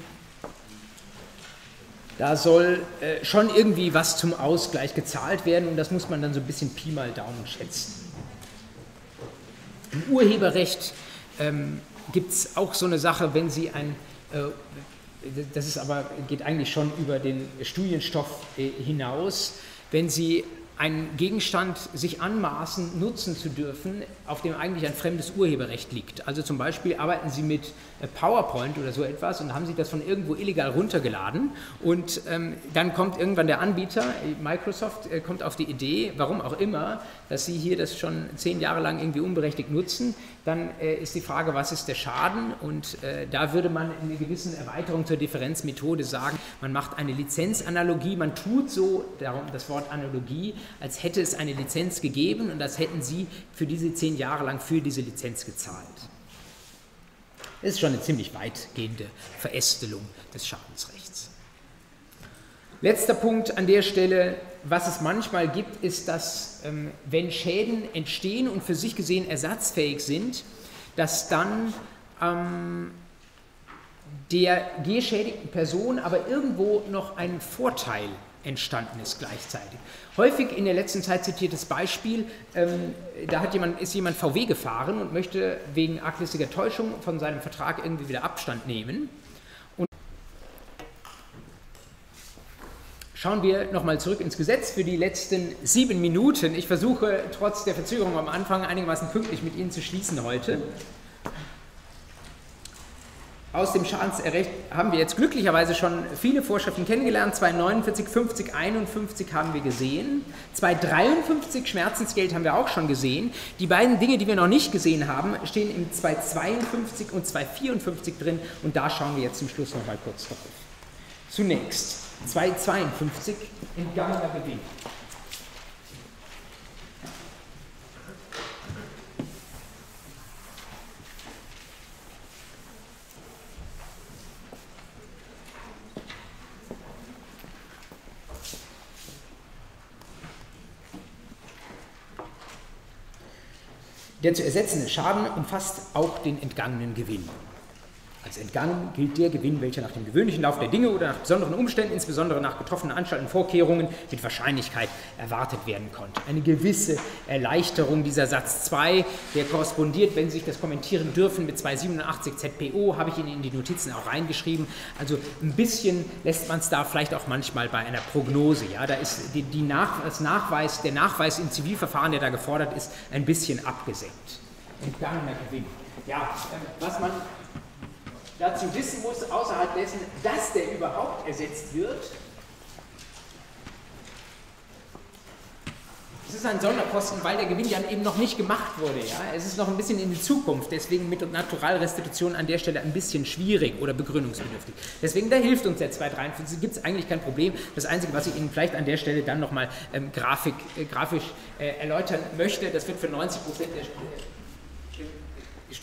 da soll äh, schon irgendwie was zum Ausgleich gezahlt werden und das muss man dann so ein bisschen Pi mal Daumen schätzen. Im Urheberrecht ähm, gibt es auch so eine Sache, wenn Sie ein, äh, das ist aber, geht eigentlich schon über den Studienstoff äh, hinaus, wenn Sie einen Gegenstand sich anmaßen, nutzen zu dürfen, auf dem eigentlich ein fremdes Urheberrecht liegt. Also zum Beispiel arbeiten Sie mit äh, PowerPoint oder so etwas und haben Sie das von irgendwo illegal runtergeladen und ähm, dann kommt irgendwann der Anbieter, äh, Microsoft, äh, kommt auf die Idee, warum auch immer, dass Sie hier das schon zehn Jahre lang irgendwie unberechtigt nutzen, dann äh, ist die Frage, was ist der Schaden und äh, da würde man in einer gewissen Erweiterung zur Differenzmethode sagen, man macht eine Lizenzanalogie, man tut so, darum das Wort Analogie, als hätte es eine Lizenz gegeben und als hätten Sie für diese zehn Jahre lang für diese Lizenz gezahlt. Das ist schon eine ziemlich weitgehende Verästelung des Schadensrechts. Letzter Punkt an der Stelle, was es manchmal gibt, ist, dass ähm, wenn Schäden entstehen und für sich gesehen ersatzfähig sind, dass dann ähm, der geschädigten Person aber irgendwo noch ein Vorteil entstanden ist gleichzeitig. Häufig in der letzten Zeit zitiertes Beispiel, ähm, da hat jemand, ist jemand VW gefahren und möchte wegen arglistiger Täuschung von seinem Vertrag irgendwie wieder Abstand nehmen. Und Schauen wir nochmal zurück ins Gesetz für die letzten sieben Minuten. Ich versuche trotz der Verzögerung am Anfang einigermaßen pünktlich mit Ihnen zu schließen heute aus dem Schadensrecht haben wir jetzt glücklicherweise schon viele Vorschriften kennengelernt. 249, 50, 51 haben wir gesehen. 253 Schmerzensgeld haben wir auch schon gesehen. Die beiden Dinge, die wir noch nicht gesehen haben, stehen im 252 und 254 drin und da schauen wir jetzt zum Schluss noch mal kurz drauf. Zunächst 252 entgangener Gewinn. Der zu ersetzende Schaden umfasst auch den entgangenen Gewinn. Als entgangen gilt der Gewinn, welcher nach dem gewöhnlichen Lauf der Dinge oder nach besonderen Umständen, insbesondere nach getroffenen Anstalten Vorkehrungen, mit Wahrscheinlichkeit erwartet werden konnte. Eine gewisse Erleichterung dieser Satz 2, der korrespondiert, wenn Sie sich das kommentieren dürfen, mit 287 ZPO, habe ich Ihnen in die Notizen auch reingeschrieben. Also ein bisschen lässt man es da vielleicht auch manchmal bei einer Prognose. Ja? Da ist die, die Nach, das Nachweis, der Nachweis im Zivilverfahren, der da gefordert ist, ein bisschen abgesenkt. Entgangener Gewinn. Ja, ähm, was man dazu wissen muss, außerhalb dessen, dass der überhaupt ersetzt wird. Es ist ein Sonderposten, weil der Gewinn ja eben noch nicht gemacht wurde. Ja? Es ist noch ein bisschen in die Zukunft, deswegen mit Naturalrestitution an der Stelle ein bisschen schwierig oder begründungsbedürftig. Deswegen, da hilft uns der 253, gibt es eigentlich kein Problem. Das Einzige, was ich Ihnen vielleicht an der Stelle dann nochmal ähm, äh, grafisch äh, erläutern möchte, das wird für 90 Prozent der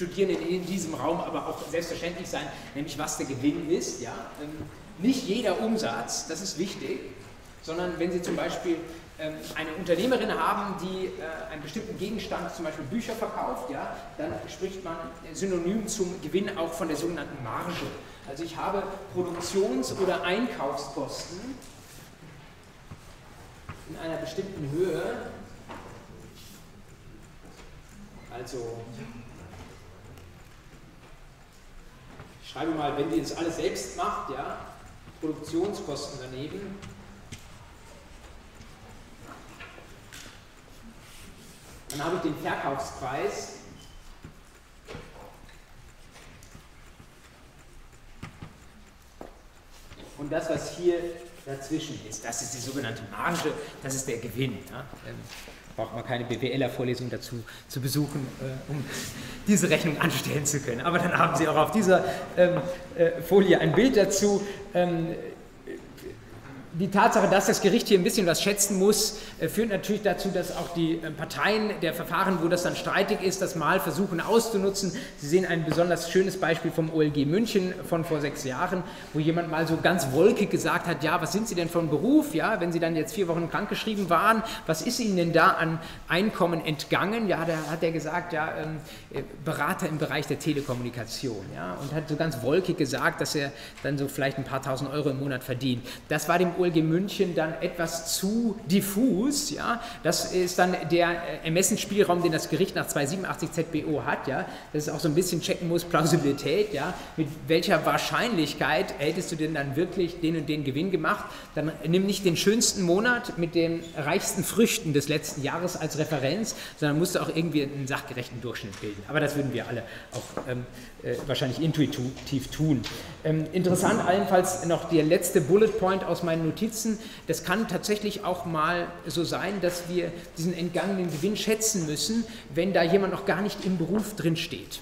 Studierenden in diesem Raum aber auch selbstverständlich sein, nämlich was der Gewinn ist. Ja? Ähm, nicht jeder Umsatz, das ist wichtig, sondern wenn Sie zum Beispiel ähm, eine Unternehmerin haben, die äh, einen bestimmten Gegenstand, zum Beispiel Bücher verkauft, ja, dann spricht man synonym zum Gewinn auch von der sogenannten Marge. Also ich habe Produktions- oder Einkaufskosten in einer bestimmten Höhe, also schreibe mal, wenn die das alles selbst macht, ja, Produktionskosten daneben. Dann habe ich den Verkaufspreis. Und das, was hier dazwischen ist, das ist die sogenannte Marge, das ist der Gewinn. Ja. Ähm, Braucht man keine BWLer-Vorlesung dazu zu besuchen, äh, um diese Rechnung anstellen zu können. Aber dann haben Sie auch auf dieser ähm, äh, Folie ein Bild dazu. Ähm, die Tatsache, dass das Gericht hier ein bisschen was schätzen muss, äh, führt natürlich dazu, dass auch die äh, Parteien der Verfahren, wo das dann streitig ist, das mal versuchen auszunutzen. Sie sehen ein besonders schönes Beispiel vom OLG München von vor sechs Jahren, wo jemand mal so ganz wolkig gesagt hat, ja, was sind Sie denn von Beruf? Ja, wenn Sie dann jetzt vier Wochen krankgeschrieben waren, was ist Ihnen denn da an Einkommen entgangen? Ja, da hat er gesagt, ja, ähm, äh, Berater im Bereich der Telekommunikation. Ja, und hat so ganz wolkig gesagt, dass er dann so vielleicht ein paar tausend Euro im Monat verdient. Das war dem OLG München dann etwas zu diffus. Ja? Das ist dann der äh, Ermessensspielraum, den das Gericht nach 287 ZBO hat. Ja? Das ist auch so ein bisschen checken muss, Plausibilität. Ja? Mit welcher Wahrscheinlichkeit hättest du denn dann wirklich den und den Gewinn gemacht? Dann nimm nicht den schönsten Monat mit den reichsten Früchten des letzten Jahres als Referenz, sondern musst du auch irgendwie einen sachgerechten Durchschnitt bilden. Aber das würden wir alle auch ähm, äh, wahrscheinlich intuitiv tun. Ähm, interessant allenfalls noch der letzte Bullet Point aus meinen Notizen. Das kann tatsächlich auch mal so sein, dass wir diesen entgangenen Gewinn schätzen müssen, wenn da jemand noch gar nicht im Beruf drin steht.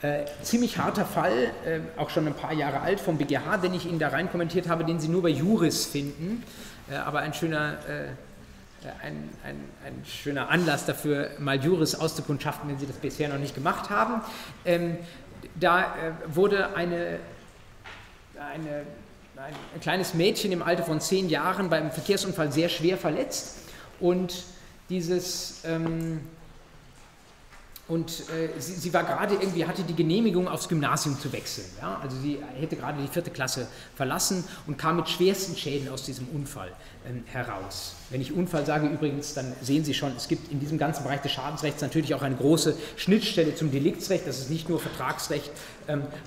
Äh, ziemlich harter Fall, äh, auch schon ein paar Jahre alt vom BGH, den ich Ihnen da rein kommentiert habe, den Sie nur bei Juris finden, äh, aber ein schöner, äh, ein, ein, ein, schöner Anlass dafür, mal Juris auszukundschaften, wenn Sie das bisher noch nicht gemacht haben. Ähm, da äh, wurde eine, eine ein kleines Mädchen im Alter von zehn Jahren beim Verkehrsunfall sehr schwer verletzt und dieses ähm, und äh, sie, sie, war gerade irgendwie, hatte die Genehmigung aufs Gymnasium zu wechseln. Ja? Also sie hätte gerade die vierte Klasse verlassen und kam mit schwersten Schäden aus diesem Unfall ähm, heraus. Wenn ich Unfall sage übrigens, dann sehen Sie schon, es gibt in diesem ganzen Bereich des Schadensrechts natürlich auch eine große Schnittstelle zum Deliktsrecht. Das ist nicht nur Vertragsrecht,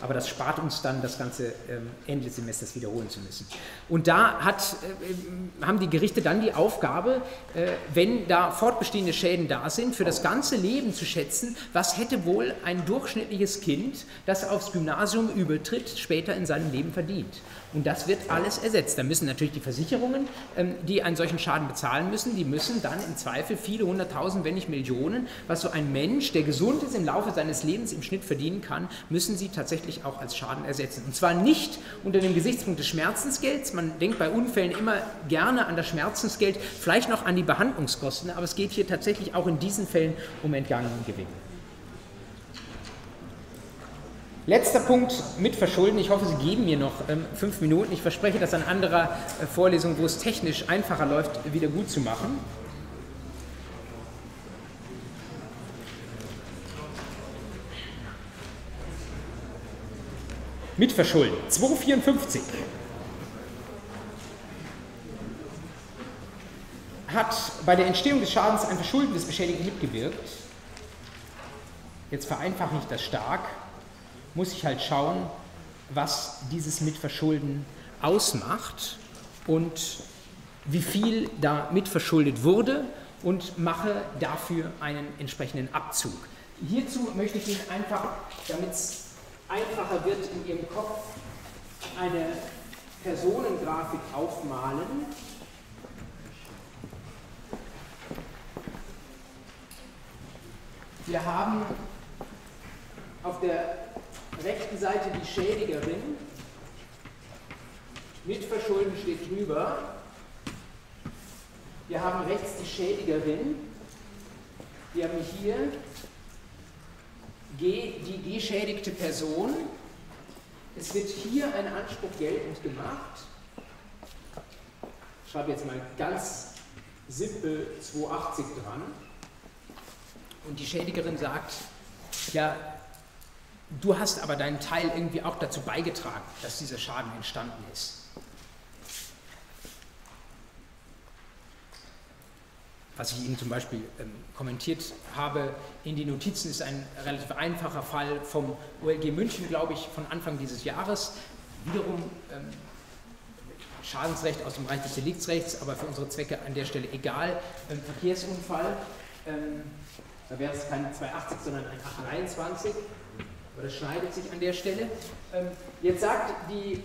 aber das spart uns dann das ganze ähm, Ende des Semesters wiederholen zu müssen. Und da hat, äh, haben die Gerichte dann die Aufgabe, äh, wenn da fortbestehende Schäden da sind, für das ganze Leben zu schätzen, was hätte wohl ein durchschnittliches Kind, das aufs Gymnasium übertritt, später in seinem Leben verdient. Und das wird alles ersetzt. Da müssen natürlich die Versicherungen, ähm, die einen solchen Schaden bezahlen müssen, die müssen dann im Zweifel viele hunderttausend, wenn nicht Millionen, was so ein Mensch, der gesund ist, im Laufe seines Lebens im Schnitt verdienen kann, müssen sie tatsächlich auch als Schaden ersetzen. Und zwar nicht unter dem Gesichtspunkt des Schmerzensgelds. Man denkt bei Unfällen immer gerne an das Schmerzensgeld, vielleicht noch an die Behandlungskosten, aber es geht hier tatsächlich auch in diesen Fällen um entgangenen Gewinn. Letzter Punkt mit Verschulden. Ich hoffe, Sie geben mir noch ähm, fünf Minuten. Ich verspreche, das an anderer äh, Vorlesung, wo es technisch einfacher läuft, wieder gut zu machen. Mit Verschulden. 254 hat bei der Entstehung des Schadens ein Verschulden des Beschädigten mitgewirkt. Jetzt vereinfache ich das stark muss ich halt schauen, was dieses Mitverschulden ausmacht und wie viel da mitverschuldet wurde und mache dafür einen entsprechenden Abzug. Hierzu möchte ich Ihnen einfach, damit es einfacher wird in Ihrem Kopf, eine Personengrafik aufmalen. Wir haben auf der rechten Seite die Schädigerin. Mitverschulden steht drüber. Wir haben rechts die Schädigerin. Wir haben hier die geschädigte Person. Es wird hier ein Anspruch geltend gemacht. Ich schreibe jetzt mal ganz simpel 280 dran. Und die Schädigerin sagt, ja, Du hast aber deinen Teil irgendwie auch dazu beigetragen, dass dieser Schaden entstanden ist. Was ich Ihnen zum Beispiel ähm, kommentiert habe in die Notizen, ist ein relativ einfacher Fall vom OLG München, glaube ich, von Anfang dieses Jahres. Wiederum ähm, Schadensrecht aus dem Bereich des Deliktsrechts, aber für unsere Zwecke an der Stelle egal. Ähm, Verkehrsunfall, ähm, da wäre es kein 280, sondern ein 823 das schneidet sich an der Stelle. Ähm, jetzt sagt die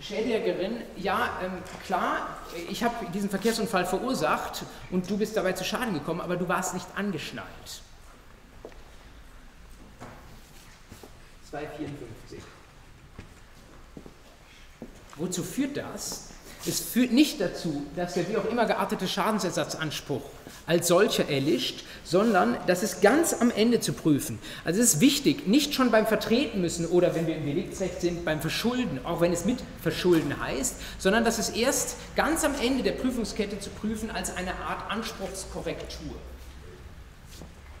Schädigerin, ja, ähm, klar, ich habe diesen Verkehrsunfall verursacht und du bist dabei zu Schaden gekommen, aber du warst nicht angeschnallt. 254. Wozu führt das? Es führt nicht dazu, dass der wie auch immer geartete Schadensersatzanspruch als solcher erlischt, sondern das ist ganz am Ende zu prüfen. Also es ist wichtig, nicht schon beim Vertreten müssen oder wenn wir im Deliktsrecht sind, beim Verschulden, auch wenn es mit Verschulden heißt, sondern das ist erst ganz am Ende der Prüfungskette zu prüfen als eine Art Anspruchskorrektur.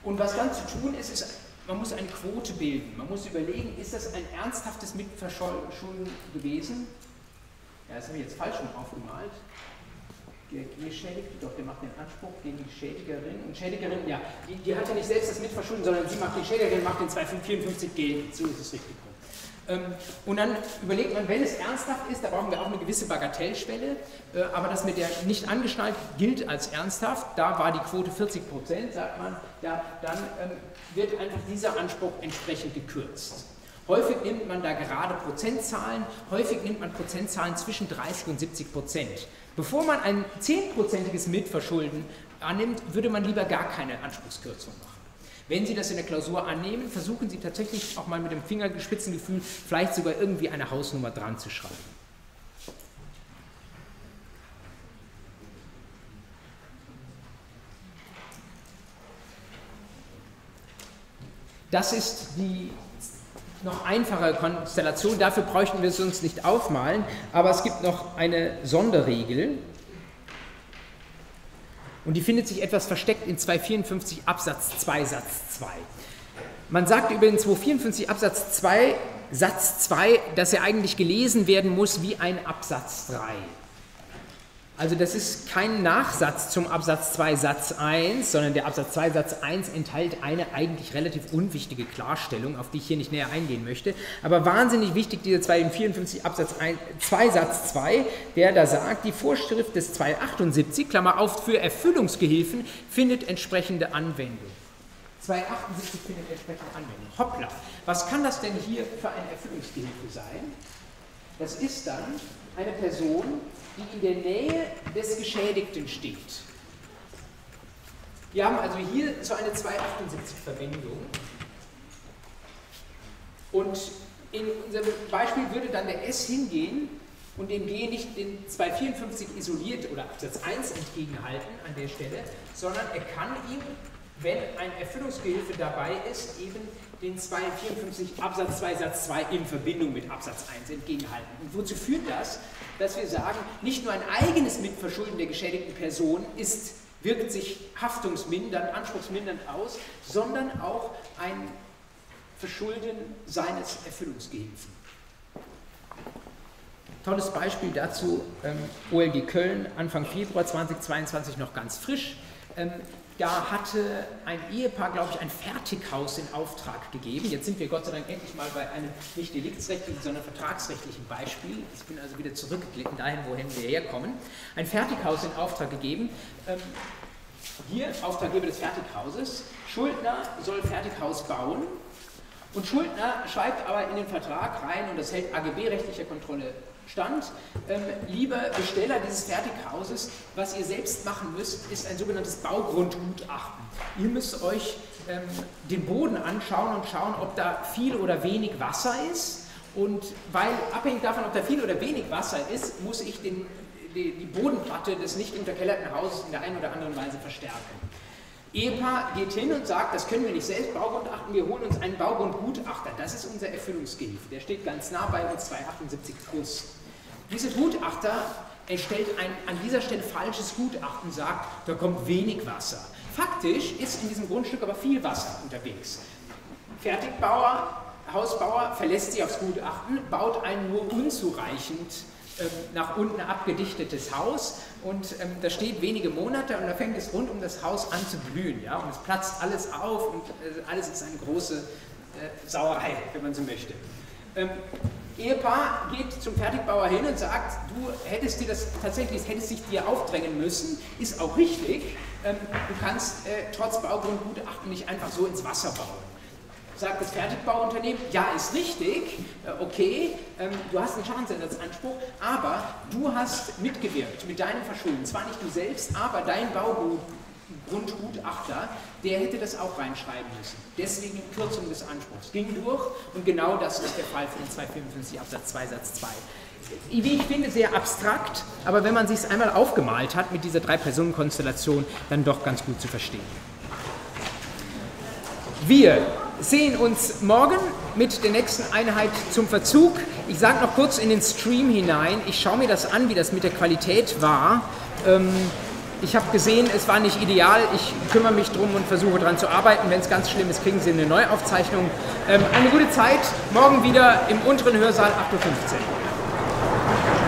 Und was dann zu tun ist, ist, man muss eine Quote bilden. Man muss überlegen, ist das ein ernsthaftes Mitverschulden gewesen? Ja, das habe ich jetzt falsch rum aufgemalt. Der Geschädigte, doch, der macht den Anspruch gegen die Schädigerin. Und Schädigerin, ja, die, die hat ja nicht selbst das Mitverschulden, sondern sie macht die Schädigerin, macht den 254 geltend. So ist richtig. Ähm, und dann überlegt man, wenn es ernsthaft ist, da brauchen wir auch eine gewisse Bagatellschwelle, äh, aber das mit der nicht angeschnallt gilt als ernsthaft, da war die Quote 40 Prozent, sagt man, ja, dann ähm, wird einfach dieser Anspruch entsprechend gekürzt. Häufig nimmt man da gerade Prozentzahlen, häufig nimmt man Prozentzahlen zwischen 30 und 70 Prozent. Bevor man ein 10-prozentiges Mitverschulden annimmt, würde man lieber gar keine Anspruchskürzung machen. Wenn Sie das in der Klausur annehmen, versuchen Sie tatsächlich auch mal mit dem Fingerspitzengefühl vielleicht sogar irgendwie eine Hausnummer dran zu schreiben. Das ist die noch einfache Konstellation. Dafür bräuchten wir es uns nicht aufmalen, aber es gibt noch eine Sonderregel. Und die findet sich etwas versteckt in 254 Absatz 2 Satz 2. Man sagt über den 254 Absatz 2 Satz 2, dass er eigentlich gelesen werden muss wie ein Absatz 3. Also das ist kein Nachsatz zum Absatz 2 Satz 1, sondern der Absatz 2 Satz 1 enthält eine eigentlich relativ unwichtige Klarstellung, auf die ich hier nicht näher eingehen möchte. Aber wahnsinnig wichtig dieser 254 Absatz 1, 2 Satz 2, der da sagt, die Vorschrift des 278, Klammer auf, für Erfüllungsgehilfen findet entsprechende Anwendung. 278 findet entsprechende Anwendung. Hoppla, was kann das denn hier für ein Erfüllungsgehilfe sein? Das ist dann eine Person, die in der Nähe des Geschädigten steht. Wir haben also hier so eine 278-Verbindung. Und in unserem Beispiel würde dann der S hingehen und dem G nicht den 254 isoliert oder Absatz 1 entgegenhalten an der Stelle, sondern er kann ihm, wenn ein Erfüllungsgehilfe dabei ist, eben den 254 Absatz 2 Satz 2 in Verbindung mit Absatz 1 entgegenhalten. Und wozu führt das? Dass wir sagen, nicht nur ein eigenes Mitverschulden der geschädigten Person ist, wirkt sich haftungsmindernd, anspruchsmindernd aus, sondern auch ein Verschulden seines Erfüllungsgehilfen. Tolles Beispiel dazu, ähm, OLG Köln, Anfang Februar 2022 noch ganz frisch. Ähm, da hatte ein Ehepaar, glaube ich, ein Fertighaus in Auftrag gegeben. Jetzt sind wir Gott sei Dank endlich mal bei einem nicht deliktsrechtlichen, sondern vertragsrechtlichen Beispiel. Ich bin also wieder zurückgeglitten dahin, wohin wir herkommen. Ein Fertighaus in Auftrag gegeben. Ähm, hier, Auftraggeber des Fertighauses. Schuldner soll Fertighaus bauen. Und Schuldner schreibt aber in den Vertrag rein, und das hält AGB-rechtlicher Kontrolle stand, ähm, lieber Besteller dieses Fertighauses, was ihr selbst machen müsst, ist ein sogenanntes Baugrundgutachten. Ihr müsst euch ähm, den Boden anschauen und schauen, ob da viel oder wenig Wasser ist. Und weil abhängig davon, ob da viel oder wenig Wasser ist, muss ich den, die, die Bodenplatte des nicht unterkellerten Hauses in der einen oder anderen Weise verstärken. Ehepaar geht hin und sagt, das können wir nicht selbst Baugutachten, wir holen uns einen Baugrundgutachter. Das ist unser Erfüllungsgehilfe. Der steht ganz nah bei uns 278 plus. Dieser Gutachter erstellt ein an dieser Stelle falsches Gutachten, sagt, da kommt wenig Wasser. Faktisch ist in diesem Grundstück aber viel Wasser unterwegs. Fertigbauer, Hausbauer verlässt sich aufs Gutachten, baut ein nur unzureichend ähm, nach unten abgedichtetes Haus und ähm, da steht wenige Monate und da fängt es rund um das Haus an zu blühen. Ja? Und es platzt alles auf und äh, alles ist eine große äh, Sauerei, wenn man so möchte. Ähm, Ehepaar geht zum Fertigbauer hin und sagt, du hättest dir das tatsächlich, hättest sich dir aufdrängen müssen, ist auch richtig. Ähm, du kannst äh, trotz Baugrundgutachten nicht einfach so ins Wasser bauen. Sagt das Fertigbauunternehmen, ja, ist richtig, äh, okay, ähm, du hast einen Schadensersatzanspruch, aber du hast mitgewirkt mit deinem Verschulden. Zwar nicht du selbst, aber dein Baugrundgutachter, der hätte das auch reinschreiben müssen. Deswegen Kürzung des Anspruchs. Ging durch und genau das ist der Fall den 255 Absatz 2 Satz 2 wie ich finde, sehr abstrakt, aber wenn man sich es einmal aufgemalt hat mit dieser Drei-Personen-Konstellation, dann doch ganz gut zu verstehen. Wir sehen uns morgen mit der nächsten Einheit zum Verzug. Ich sage noch kurz in den Stream hinein, ich schaue mir das an, wie das mit der Qualität war. Ähm, ich habe gesehen, es war nicht ideal. Ich kümmere mich drum und versuche daran zu arbeiten. Wenn es ganz schlimm ist, kriegen Sie eine Neuaufzeichnung. Ähm, eine gute Zeit. Morgen wieder im unteren Hörsaal 8.15 Uhr.